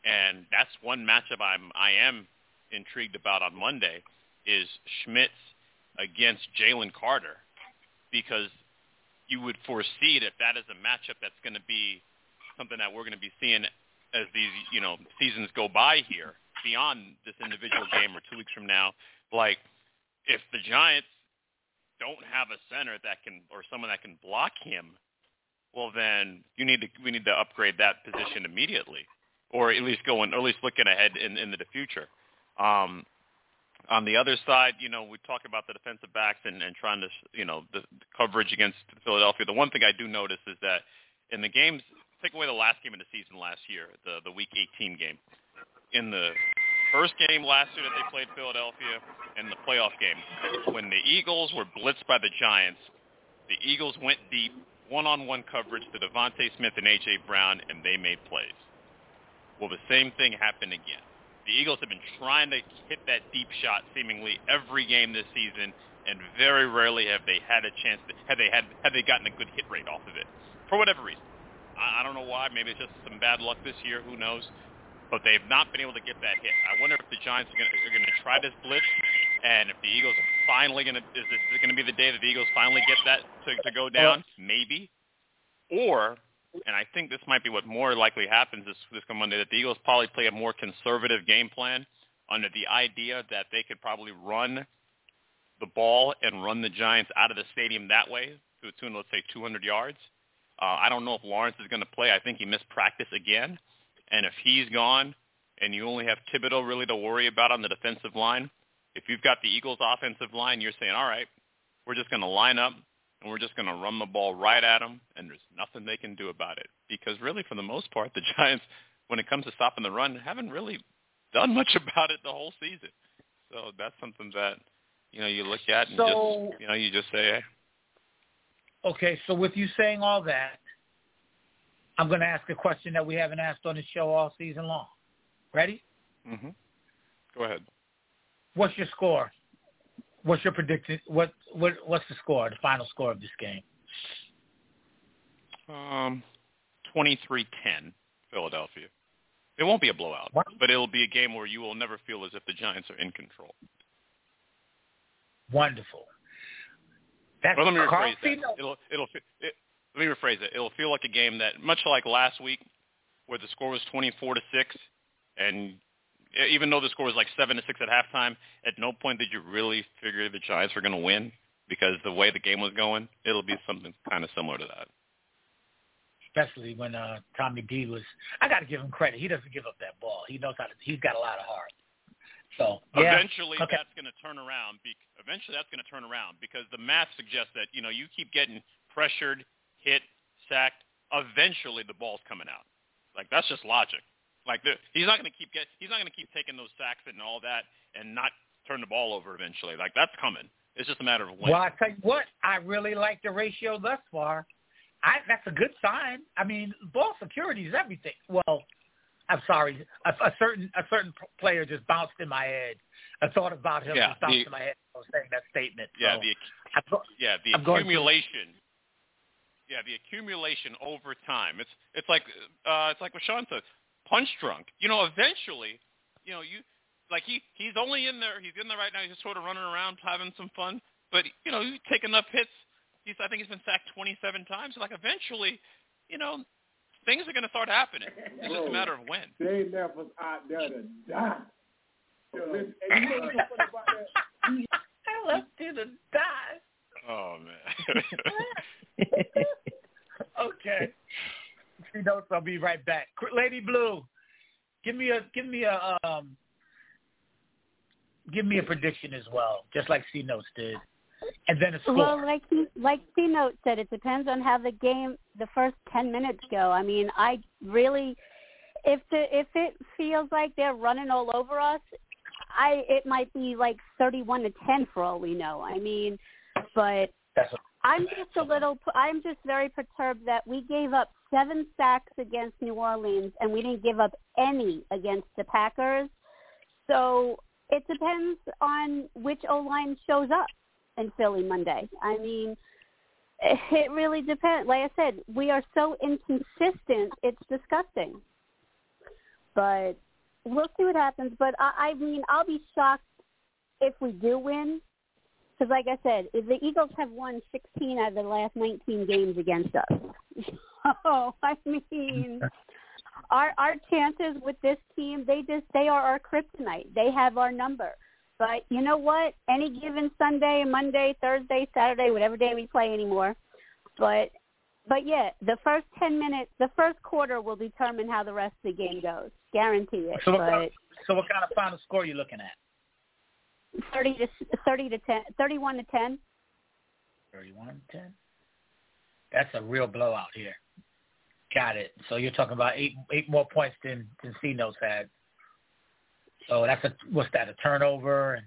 And that's one matchup I'm I am intrigued about on Monday is Schmitz against Jalen Carter, because you would foresee that that is a matchup that's going to be something that we're going to be seeing as these you know seasons go by here beyond this individual game or two weeks from now. Like if the Giants don't have a center that can or someone that can block him, well then you need to we need to upgrade that position immediately, or at least going or at least looking ahead in into the future. Um, on the other side, you know, we talk about the defensive backs and, and trying to, you know, the, the coverage against Philadelphia. The one thing I do notice is that in the games, take away the last game of the season last year, the the Week 18 game, in the first game last year that they played Philadelphia and the playoff game, when the Eagles were blitzed by the Giants, the Eagles went deep, one-on-one coverage to DeVonta Smith and A.J. Brown, and they made plays. Well, the same thing happened again. The Eagles have been trying to hit that deep shot seemingly every game this season, and very rarely have they had a chance. To, have they had have they gotten a good hit rate off of it for whatever reason. I, I don't know why. Maybe it's just some bad luck this year. Who knows? But they've not been able to get that hit. I wonder if the Giants are going to try this blitz, and if the Eagles are finally going to is this going to be the day that the Eagles finally get that to, to go down? Maybe, or and I think this might be what more likely happens this this come Monday that the Eagles probably play a more conservative game plan under the idea that they could probably run the ball and run the Giants out of the stadium that way to a tune, let's say, 200 yards. Uh, I don't know if Lawrence is going to play. I think he missed practice again. And if he's gone and you only have Thibodeaux really to worry about on the defensive line, if you've got the Eagles offensive line, you're saying, all right, we're just going to line up and we're just going to run the ball right at them, and there's nothing they can do about it. Because really, for the most part, the Giants, when it comes to stopping the run, haven't really done much about it the whole season. So that's something that you know you look at and so, just you know you just say, hey. Okay, so with you saying all that, I'm going to ask a question that we haven't asked on the show all season long. Ready? Mhm. Go ahead. What's your score? What's your predicted? What what what's the score? The final score of this game? Um, twenty-three-ten, Philadelphia. It won't be a blowout, what? but it'll be a game where you will never feel as if the Giants are in control. Wonderful. That's well, let me rephrase that. It'll it'll it, let me rephrase it. It'll feel like a game that, much like last week, where the score was twenty-four to six, and even though the score was like seven to six at halftime, at no point did you really figure the Giants were going to win because the way the game was going, it'll be something kind of similar to that. Especially when uh, Tommy D was, I got to give him credit. He doesn't give up that ball. He knows how to. He's got a lot of heart. So yeah. eventually okay. that's going to turn around. Be, eventually that's going to turn around because the math suggests that you know you keep getting pressured, hit, sacked. Eventually the ball's coming out. Like that's just logic. Like the, he's not going to keep get he's not going to keep taking those sacks and all that and not turn the ball over eventually. Like that's coming. It's just a matter of when. Well, I tell you what, I really like the ratio thus far. I that's a good sign. I mean, ball security is everything. Well, I'm sorry, a, a certain a certain player just bounced in my head. I thought about him yeah, just bounced the, in my head. I was saying that statement. Yeah, so the I'm, yeah the I'm accumulation. Yeah, the accumulation over time. It's it's like uh, it's like what Sean said punch drunk. You know, eventually, you know, you like he he's only in there. He's in there right now. He's just sort of running around having some fun. But you know, you take enough hits. He's I think he's been sacked 27 times. Like eventually, you know, things are going to start happening. It's just a matter of when. They never out there to die. So and you know what's funny about that? I left you to die. Oh man. okay. See notes. I'll be right back. Lady Blue, give me a give me a um give me a prediction as well, just like C notes did, and then a score. Well, like he, like C note said, it depends on how the game, the first ten minutes go. I mean, I really, if the if it feels like they're running all over us, I it might be like thirty-one to ten for all we know. I mean, but I'm just a little. I'm just very perturbed that we gave up seven sacks against New Orleans and we didn't give up any against the Packers. So it depends on which O line shows up in Philly Monday. I mean, it really depends. Like I said, we are so inconsistent. It's disgusting. But we'll see what happens. But I, I mean, I'll be shocked if we do win because, like I said, the Eagles have won 16 out of the last 19 games against us. so, I mean, our our chances with this team, they just they are our kryptonite. They have our number. But you know what? Any given Sunday, Monday, Thursday, Saturday, whatever day we play anymore. But but yeah, the first 10 minutes, the first quarter will determine how the rest of the game goes. Guarantee it. So what, but, kind, so what kind of final score are you looking at? Thirty to thirty to ten, thirty-one to ten. Thirty-one to ten. That's a real blowout here. Got it. So you're talking about eight eight more points than than C notes had. So that's a what's that? A turnover and.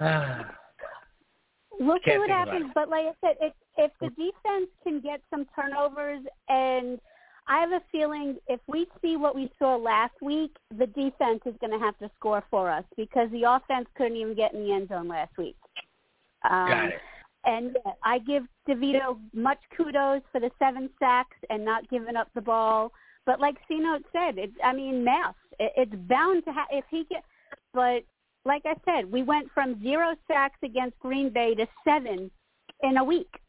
Ah. We'll see what happens, but like I said, if if the defense can get some turnovers, and I have a feeling if we see what we saw last week, the defense is going to have to score for us because the offense couldn't even get in the end zone last week. Um, Got it. And yeah, I give DeVito much kudos for the seven sacks and not giving up the ball. But like Cino said, it, I mean, math. It, it's bound to have if he get. But like I said, we went from zero sacks against Green Bay to seven in a week.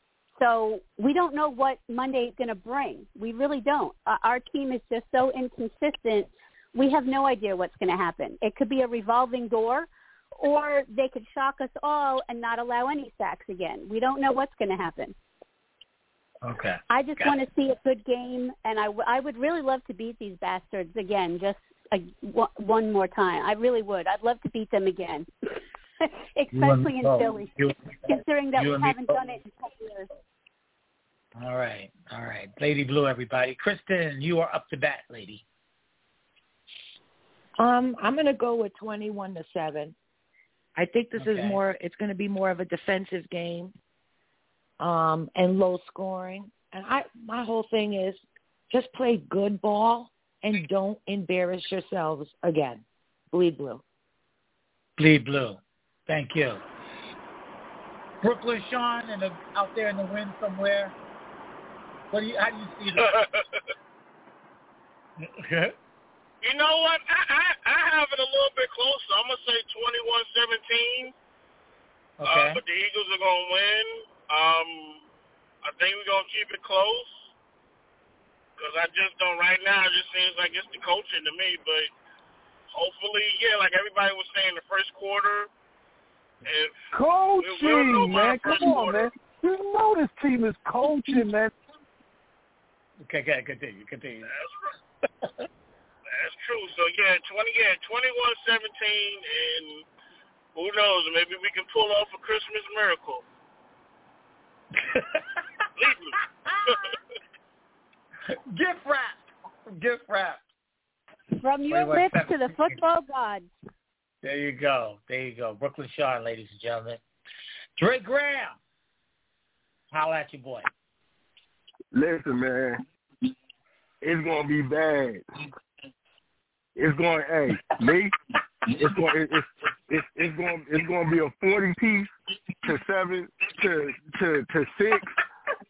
So we don't know what Monday is going to bring. We really don't. Uh, our team is just so inconsistent. We have no idea what's going to happen. It could be a revolving door, or they could shock us all and not allow any sacks again. We don't know what's going to happen. Okay. I just Got want to see a good game, and I, w- I would really love to beat these bastards again, just a, one- one more time. I really would. I'd love to beat them again, especially in. Philly, You- considering that we haven't done it in 10 years. All right, all right. Lady Blue, everybody. Kristen, you are up to bat, lady. Um, I'm going to go with 21 to 7. I think this Okay. is more it's going to be more of a defensive game. Um, and low scoring. And I my whole thing is just play good ball and don't embarrass yourselves again. Bleed blue. Bleed Blue. Thank you. Brooklyn Sean and out there in the wind somewhere. What do you? How do you see that? okay. You know what? I, I I have it a little bit closer. I'm gonna say 21-17. Okay. Uh, but the Eagles are gonna win. Um, I think we're gonna keep it close. Cause I just don't. Right now, it just seems like it's the coaching to me. But hopefully, yeah, like everybody was saying, the first quarter. If Coaching, we'll man. Come on, quarter. man. You know this team is coaching, man. Okay, okay, continue, continue. That's true. So yeah, twenty yeah, twenty one seventeen and who knows, maybe we can pull off a Christmas miracle. Gift wrap. Gift wrap. From your lips to the football gods. There you go. There you go. Brooklyn Sean, ladies and gentlemen. Dre Graham. Holla at your boy. Listen, man, it's gonna be bad. It's going, hey, me, it's going, it's it's it's going, it's going to be a forty piece to seven to to to six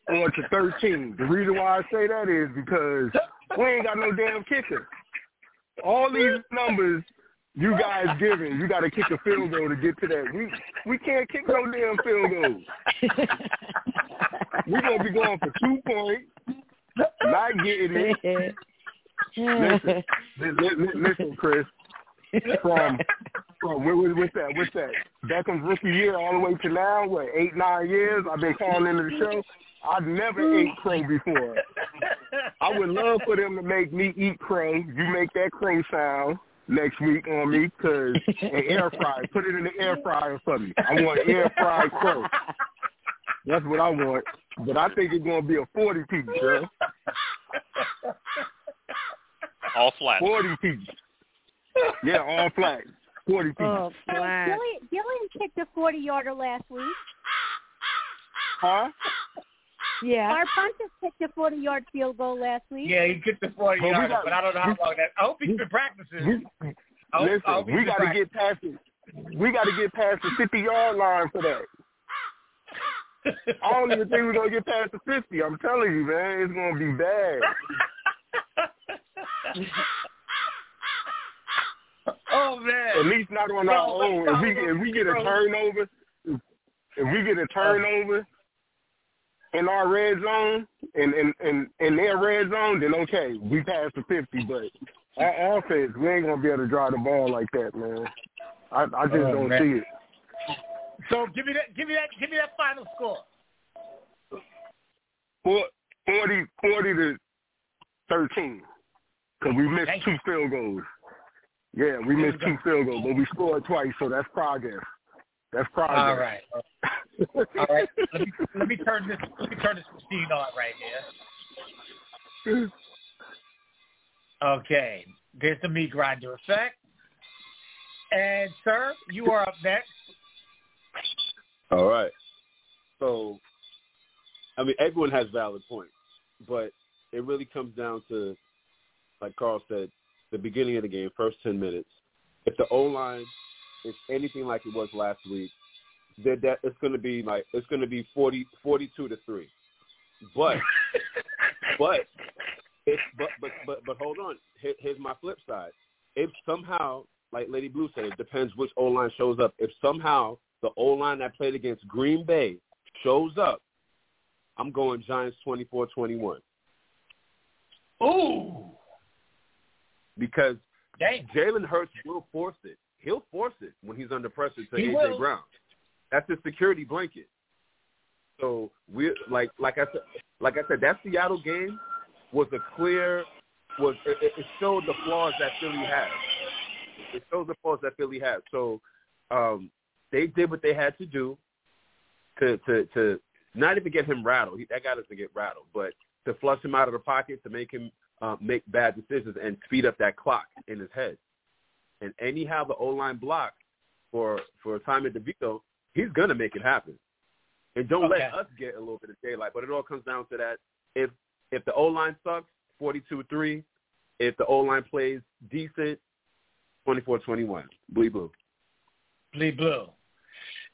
or to thirteen. The reason why I say that is because we ain't got no damn kicker. All these numbers you guys giving, you got to kick a field goal to get to that. We we can't kick no damn field goals. We're gonna be going for two points, not getting it. listen, li- li- li- listen, Chris. From from what, what, what's that? What's that? Beckham's rookie year all the way to now, what eight nine years? I've been calling into the show. I've never ate crow before. I would love for them to make me eat crow. You make that crow sound next week on me, cause an air fryer. Put it in the air fryer for me. I want air fried crow. That's what I want. But I think it's gonna be a forty piece, girl. All flat. Forty piece. Yeah, all flat. Forty piece. Oh, So flat. Gillan, Gillan kicked a 40-yarder last week. Huh? Yeah. Our punter kicked a 40-yard field goal last week. Yeah, he kicked the 40 But we yarder, but I don't know how long that. I hope he's been practicing. We, hope, listen, we got to get past it. We got to get past the fifty yard line for that. I don't even think we're gonna get past the fifty. I'm telling you, man, it's gonna be bad. oh man! At least not on our own. If we if we get a turnover, if we get a turnover in our red zone and in in in their red zone, then okay, we passed the fifty. But our offense, we ain't gonna be able to drive the ball like that, man. I I just Oh, don't man. see it. So give me that, give me that, give me that final score. Four, 40, 40 to 13. Because we missed Thank two field goals. Yeah, we missed two field goals, but we scored twice, so that's progress. That's progress. All right, all right. Let me let me turn this let me turn this machine on right here. Okay, there's the meat grinder effect. And sir, you are up next. All right. So, I mean, everyone has valid points, but it really comes down to, like Carl said, the beginning of the game, first ten minutes. If the O line is anything like it was last week, then that it's going to be like it's going to be 40, 42 to three. But but if but but but but hold on. Here, here's my flip side. If somehow, like Lady Blue said, it depends which O line shows up. If somehow the O line that played against Green Bay shows up, I'm going Giants 24-21. Ooh. Because Dang. Jalen Hurts will force it. He'll force it when he's under pressure to He AJ will. Brown. That's his security blanket. So we like like I said like I said that Seattle game was a clear was it, it showed the flaws that Philly has. It shows the flaws that Philly has. So um they did what they had to do to to to not even get him rattled. He, that guy doesn't get rattled, but to flush him out of the pocket, to make him uh, make bad decisions and speed up that clock in his head. And anyhow the O line block for for Tommy DeVito, he's gonna make it happen. And don't let us get a little bit of daylight. But it all comes down to that. If if the O line sucks, forty two three. If the O line plays decent, 24-21. Bleed blue. Bleed blue.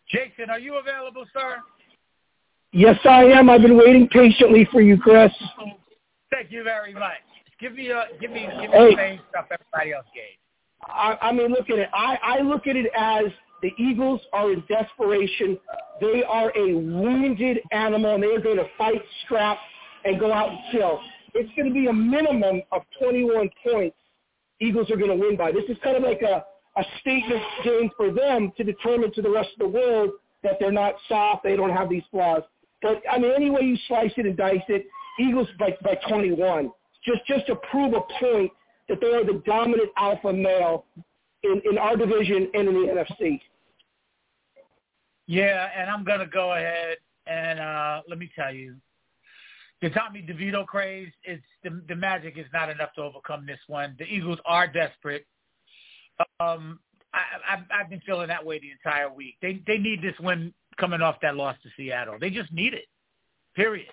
Jason, are you available, sir? Yes, I am. I've been waiting patiently for you, Chris. Thank you very much. Give me a give me give me Hey. the same stuff everybody else gave. I, I mean, look at it. I, I look at it as the Eagles are in desperation. They are a wounded animal, and they are going to fight, scrap, and go out and kill. It's going to be a minimum of 21 points. Eagles are going to win by. This is kind of like a, a statement game for them to determine to the rest of the world that they're not soft, they don't have these flaws. But I mean, any way you slice it and dice it, Eagles by by 21. Just just to prove a point that they are the dominant alpha male in, in our division and in the NFC. Yeah, and I'm gonna go ahead and uh let me tell you, the Tommy DeVito craze is the the magic is not enough to overcome this one. The Eagles are desperate. Um, I, I've, I've been feeling that way the entire week. They they need this win coming off that loss to Seattle. They just need it. Period.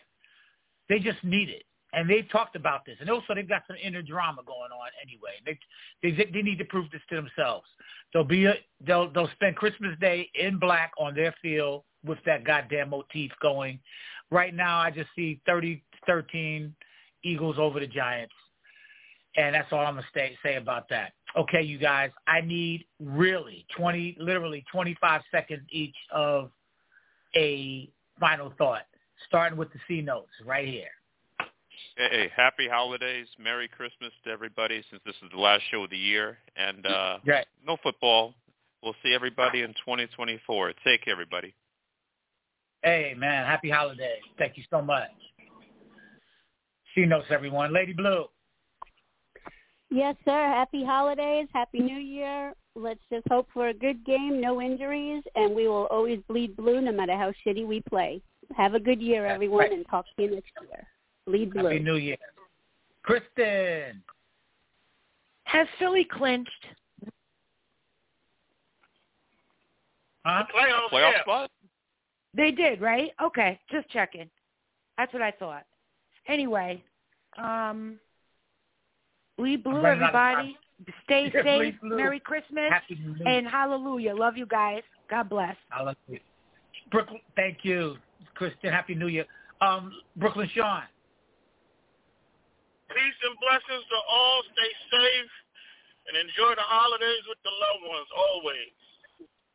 They just need it. And they've talked about this, and also they've got some inner drama going on anyway. They they they need to prove this to themselves. They'll be a, they'll they'll spend Christmas Day in black on their field with that goddamn motif going. Right now, I just see 30-13 Eagles over the Giants, and that's all I'm gonna say say about that. Okay, you guys, I need really twenty, literally twenty five seconds each of a final thought, starting with the C notes right here. Hey, hey, happy holidays, Merry Christmas to everybody since this is the last show of the year. And uh Right. no football. We'll see everybody in 2024. Take care, everybody. Hey, man, happy holidays. Thank you so much. C notes, everyone. Lady Blue. Yes, sir. Happy holidays. Happy New Year. Let's just hope for a good game, no injuries, and we will always bleed blue no matter how shitty we play. Have a good year, everyone, and talk to you next year. Bleed blue. Happy New Year. Kristen. Has Philly clinched? Huh? Playoff, Playoff yeah. spot? They did, right? Okay, just checking. That's what I thought. Anyway, um, bleed blue, I'm running out of time. everybody. Stay Yeah, safe. Merry Christmas Happy New Year. and Hallelujah. Love you guys. God bless. Hallelujah. Brooklyn, thank you, Kristen. Happy New Year. Um, Brooklyn Sean. Peace and blessings to all. Stay safe and enjoy the holidays with the loved ones always.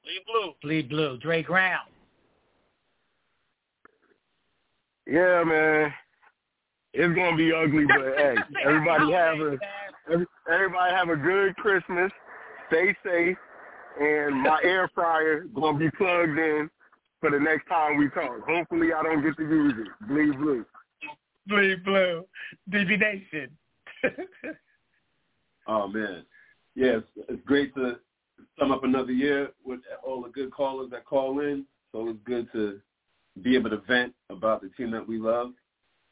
Leave blue. Bleed blue. Dre Graham. Yeah, man. It's gonna be ugly, but hey, everybody have a every, everybody have a good Christmas. Stay safe, and my air fryer gonna be plugged in for the next time we talk. Hopefully, I don't get to use it. Bleed blue. Bleed blue. DB Nation. Oh man, yeah, it's, it's great to sum up another year with all the good callers that call in. So it's good to be able to vent about the team that we love,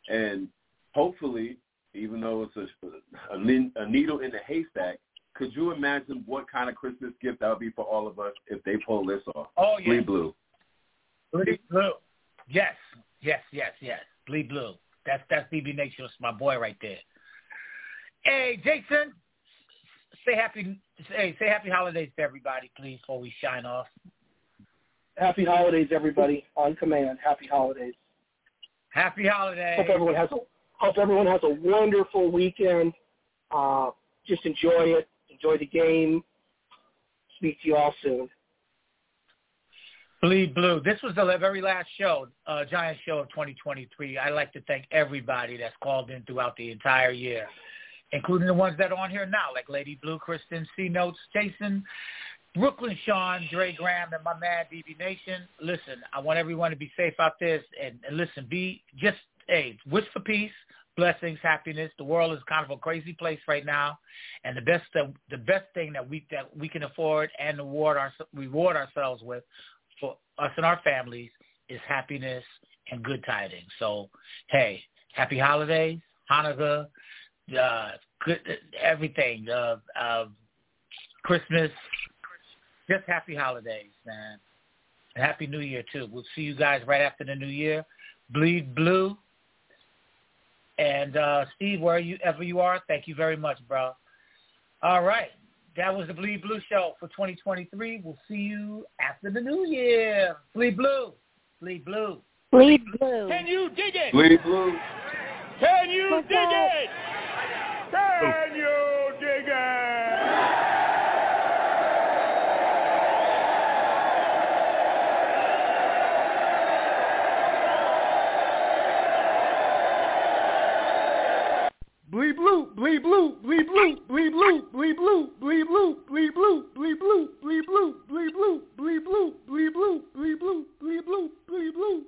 and hopefully, even though it's a, a, a needle in the haystack, could you imagine what kind of Christmas gift that would be for all of us if they pull this off? Oh, yeah. Bleed blue. Bleed blue. Yes, yes, yes, yes. Bleed blue. That's that's BB Nation. It's my boy right there. Hey, Jason, say happy say say happy holidays to everybody, please, before we shine off. Happy holidays, everybody. On command. Happy holidays. Happy holidays. Hope everyone has a hope everyone has a wonderful weekend. Uh, just enjoy it. Enjoy the game. Speak to you all soon. Bleed Blue. This was the very last show, uh, Giant Show of 2023. I'd like to thank everybody that's called in throughout the entire year, including the ones that are on here now, like Lady Blue, Kristen, C Notes, Jason, Brooklyn Sean, Dre Graham, and my man BB Nation. Listen, I want everyone to be safe out there, and, and listen, be just hey, wish for peace, blessings, happiness. The world is kind of a crazy place right now, and the best the best thing that we that we can afford and reward our reward ourselves with for us and our families is happiness and good tidings. So, hey, happy holidays, Hanukkah, uh, good everything, uh, uh, Christmas, just happy holidays, man. Happy New Year too. We'll see you guys right after the New Year. Bleed blue. And uh, Steve, wherever you are, thank you very much, bro. All right. That was the Bleed Blue Show for 2023. We'll see you after the new year. Bleed Blue. Bleed Blue. Bleed Blue. Can you dig it? Bleed Blue. Can you dig it? Blee blue, blee blue, blee blue, blee blue, blee blue, blee blue, blee blue, blee blue, blee blue, blee blue, blee blue, blee blue, blee blue, blee blue, blee blue.